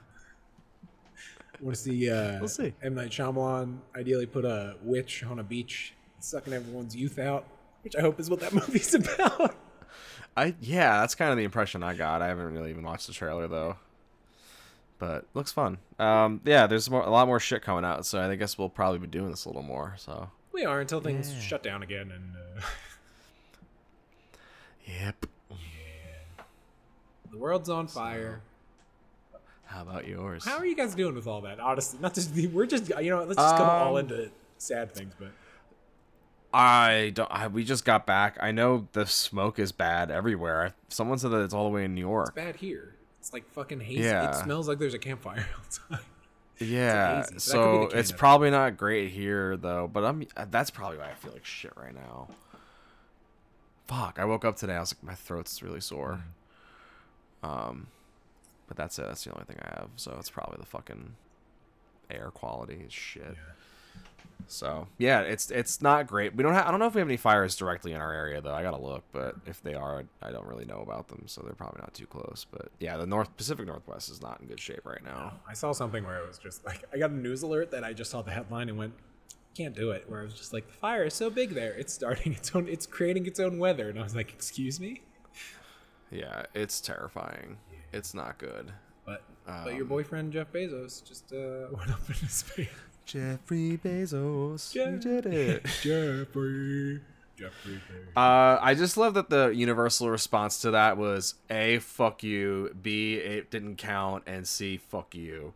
Want to see? Uh, We'll see. M Night Shyamalan ideally put a witch on a beach, sucking everyone's youth out, which I hope is what that movie's about. I yeah, that's kind of the impression I got. I haven't really even watched the trailer though. But looks fun. Um, yeah, there's more, a lot more shit coming out, so I guess we'll probably be doing this a little more. So. we are until things Yeah. shut down again, and uh, Yep. the world's on fire. How about yours? How are you guys doing with all that? Honestly, not just we're just you know let's just come all Um, into sad things, but I don't. I, we just got back. I know the smoke is bad everywhere. Someone said that it's all the way in New York. It's bad here. It's like fucking hazy. Yeah. It smells like there's a campfire outside. Yeah, hazy, so that could be so it's probably not great here though. But I'm. That's probably why I feel like shit right now. Fuck! I woke up today. I was like, my throat's really sore. Um, but that's it. That's the only thing I have. So it's probably the fucking air quality is shit. So yeah, it's it's not great. We don't have. I don't know if we have any fires directly in our area though. I gotta look, but if they are, I don't really know about them. So they're probably not too close. But yeah, the North Pacific Northwest is not in good shape right now. I saw something where it was just like I got a news alert that I just saw the headline and went, "Can't do it." Where I was just like, "The fire is so big there; it's starting its own, it's creating its own weather." And I was like, "Excuse me," Yeah, it's terrifying. It's not good. but but your boyfriend Jeff Bezos just uh, went up in space. Jeffrey Bezos, you did it. Jeffrey, Jeffrey Bezos. Uh, I just love that the universal response to that was A, fuck you, B, it didn't count, and C, fuck you.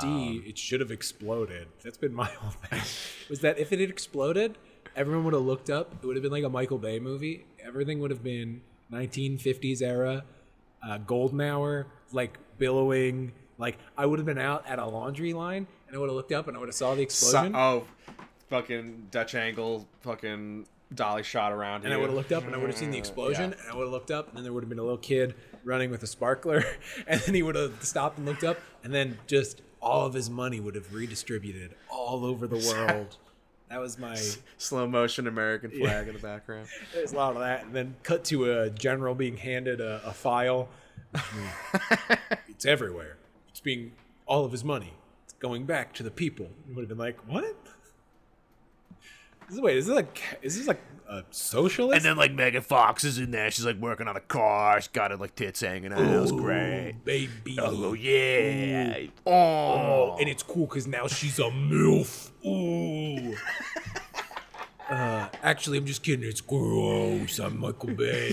D, it should have exploded. That's been my whole thing. Was that if it had exploded, everyone would have looked up. It would have been like a Michael Bay movie. Everything would have been 1950s era, uh, golden hour, like billowing. Like I would have been out at a laundry line and I would have looked up and I would have saw the explosion. oh, fucking Dutch angle, fucking dolly shot around and I would have looked up and I would have seen the explosion and I would have looked up and then there would have been a little kid running with a sparkler and then he would have stopped and looked up and then just all of his money would have redistributed all over the world. That was my Slow motion American flag in the background. there's a lot of that and then cut to a general being handed a, a file. it's everywhere. It's being all of his money. It's going back to the people. You would have been like, what? This is, wait, is this like is this like a socialist? And then like Megan Fox is in there. She's like working on a car. She's got her like tits hanging out. It was great. baby. Oh yeah. Oh, Oh. and it's cool because now she's a MILF. Ooh. uh, actually, I'm just kidding. It's gross. I'm Michael Bay.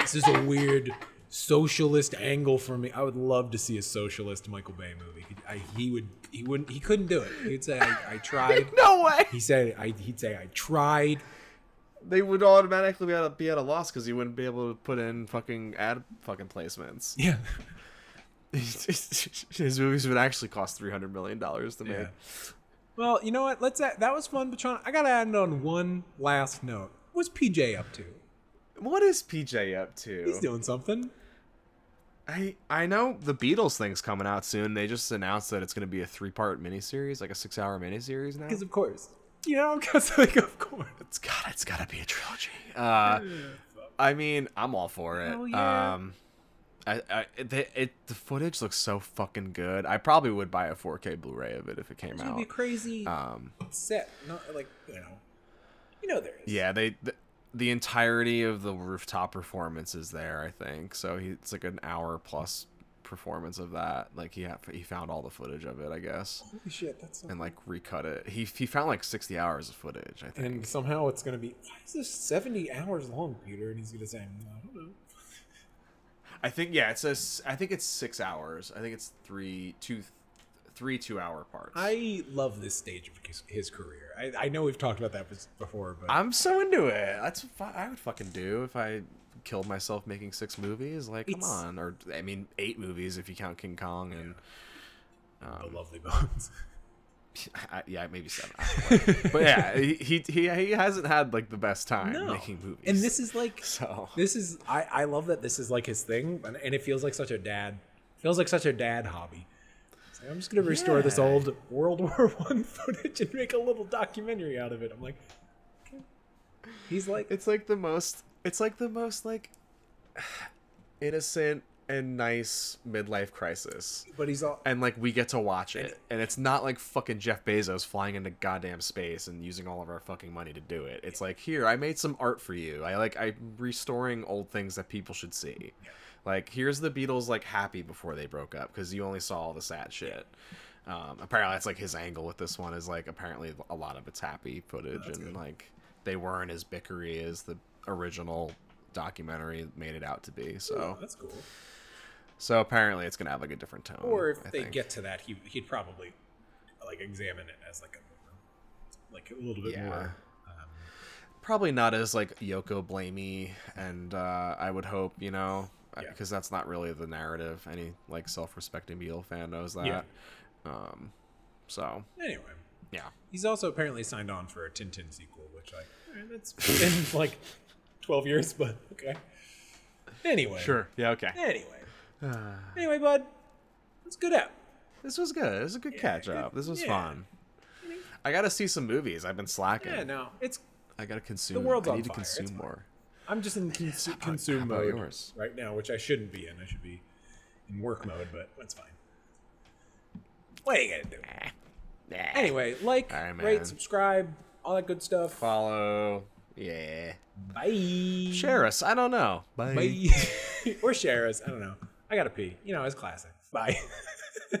this is a weird socialist angle for me. I would love to see a socialist Michael Bay movie. I, he would. He wouldn't. He couldn't do it. He'd say, "I, I tried." no way. He said, I, "He'd say I tried." They would automatically be at a, be at a loss because he wouldn't be able to put in fucking ad fucking placements. Yeah. His movies would actually cost three hundred million dollars to make. Yeah. Well, you know what? Let's. Add, that was fun, Patron. I gotta add on one last note. What's PJ up to? What is PJ up to? He's doing something. I I know the Beatles thing's coming out soon. They just announced that it's going to be a three part miniseries, like a six hour miniseries now. Because of course. You know, because like of course. It's got it's got to be a trilogy. Uh, I mean, I'm all for it. Hell yeah. Um, I, I the, it the footage looks so fucking good. I probably would buy a 4K Blu-ray of it if it came It's out. be crazy Um, set. Not like you know. You know there is. yeah, they the, the entirety of the rooftop performance is there. I think so. He, it's like an hour plus performance of that. Like he had, he found all the footage of it, I guess, Holy shit, that's so and like recut it. He he found like 60 hours of footage. I think. and somehow it's gonna be why is this seventy hours long, Peter? And he's gonna say, mm, I don't know. I think yeah, it says I think it's six hours. I think it's three two three two hour parts. I love this stage of his, his career. I, I know we've talked about that before, but I'm so into it. That's what I would fucking do if I killed myself making six movies. Like, come It's- on, or I mean, eight movies if you count King Kong and um, the lovely bones. I, yeah, maybe seven. I don't know. but yeah, he, he he he hasn't had like the best time No. making movies. And this is like so this is I, I love that this is like his thing and, and it feels like such a dad feels like such a dad hobby i'm just gonna restore this old world war one footage and make a little documentary out of it i'm like okay. he's like it's like the most. It's like the most like innocent and nice midlife crisis. but he's all and like we get to watch it and it's not like fucking jeff bezos flying into goddamn space and using all of our fucking money to do it it's like here i made some art for you i like i'm restoring old things that people should see like here's the beatles like happy before they broke up because you only saw all the sad shit. Um, apparently that's like his angle with this one is like apparently a lot of it's happy footage and like they weren't as bickery as the original documentary made it out to be so. That's cool. So apparently it's gonna have like a different tone or if I they think. get to that he, he'd probably like examine it as like a like a little bit Yeah. more probably not as like Yoko blamey, and uh, I would hope you know Yeah. because that's not really the narrative. Any like self-respecting Beatle fan knows that. Yeah. Um, so anyway yeah, he's also apparently signed on for a tintin sequel which like eh, that's been like 12 years but okay anyway sure, yeah, okay. Anyway, anyway, bud, it's a good app. This was good. This was a good catch up. This was yeah. fun. I gotta see some movies. I've been slacking. Yeah, no, it's. I gotta consume. The world's I on need to fire. Consume more. I'm just in cons- how consume mode yours? right now, which I shouldn't be in. I should be in work mode, but that's fine. What are you gonna do? Anyway, like, All right, man. rate, subscribe, all that good stuff. Follow. Yeah. Bye. Share us. I don't know. Bye. or share us. I don't know. I gotta pee. You know, it's classic. Bye.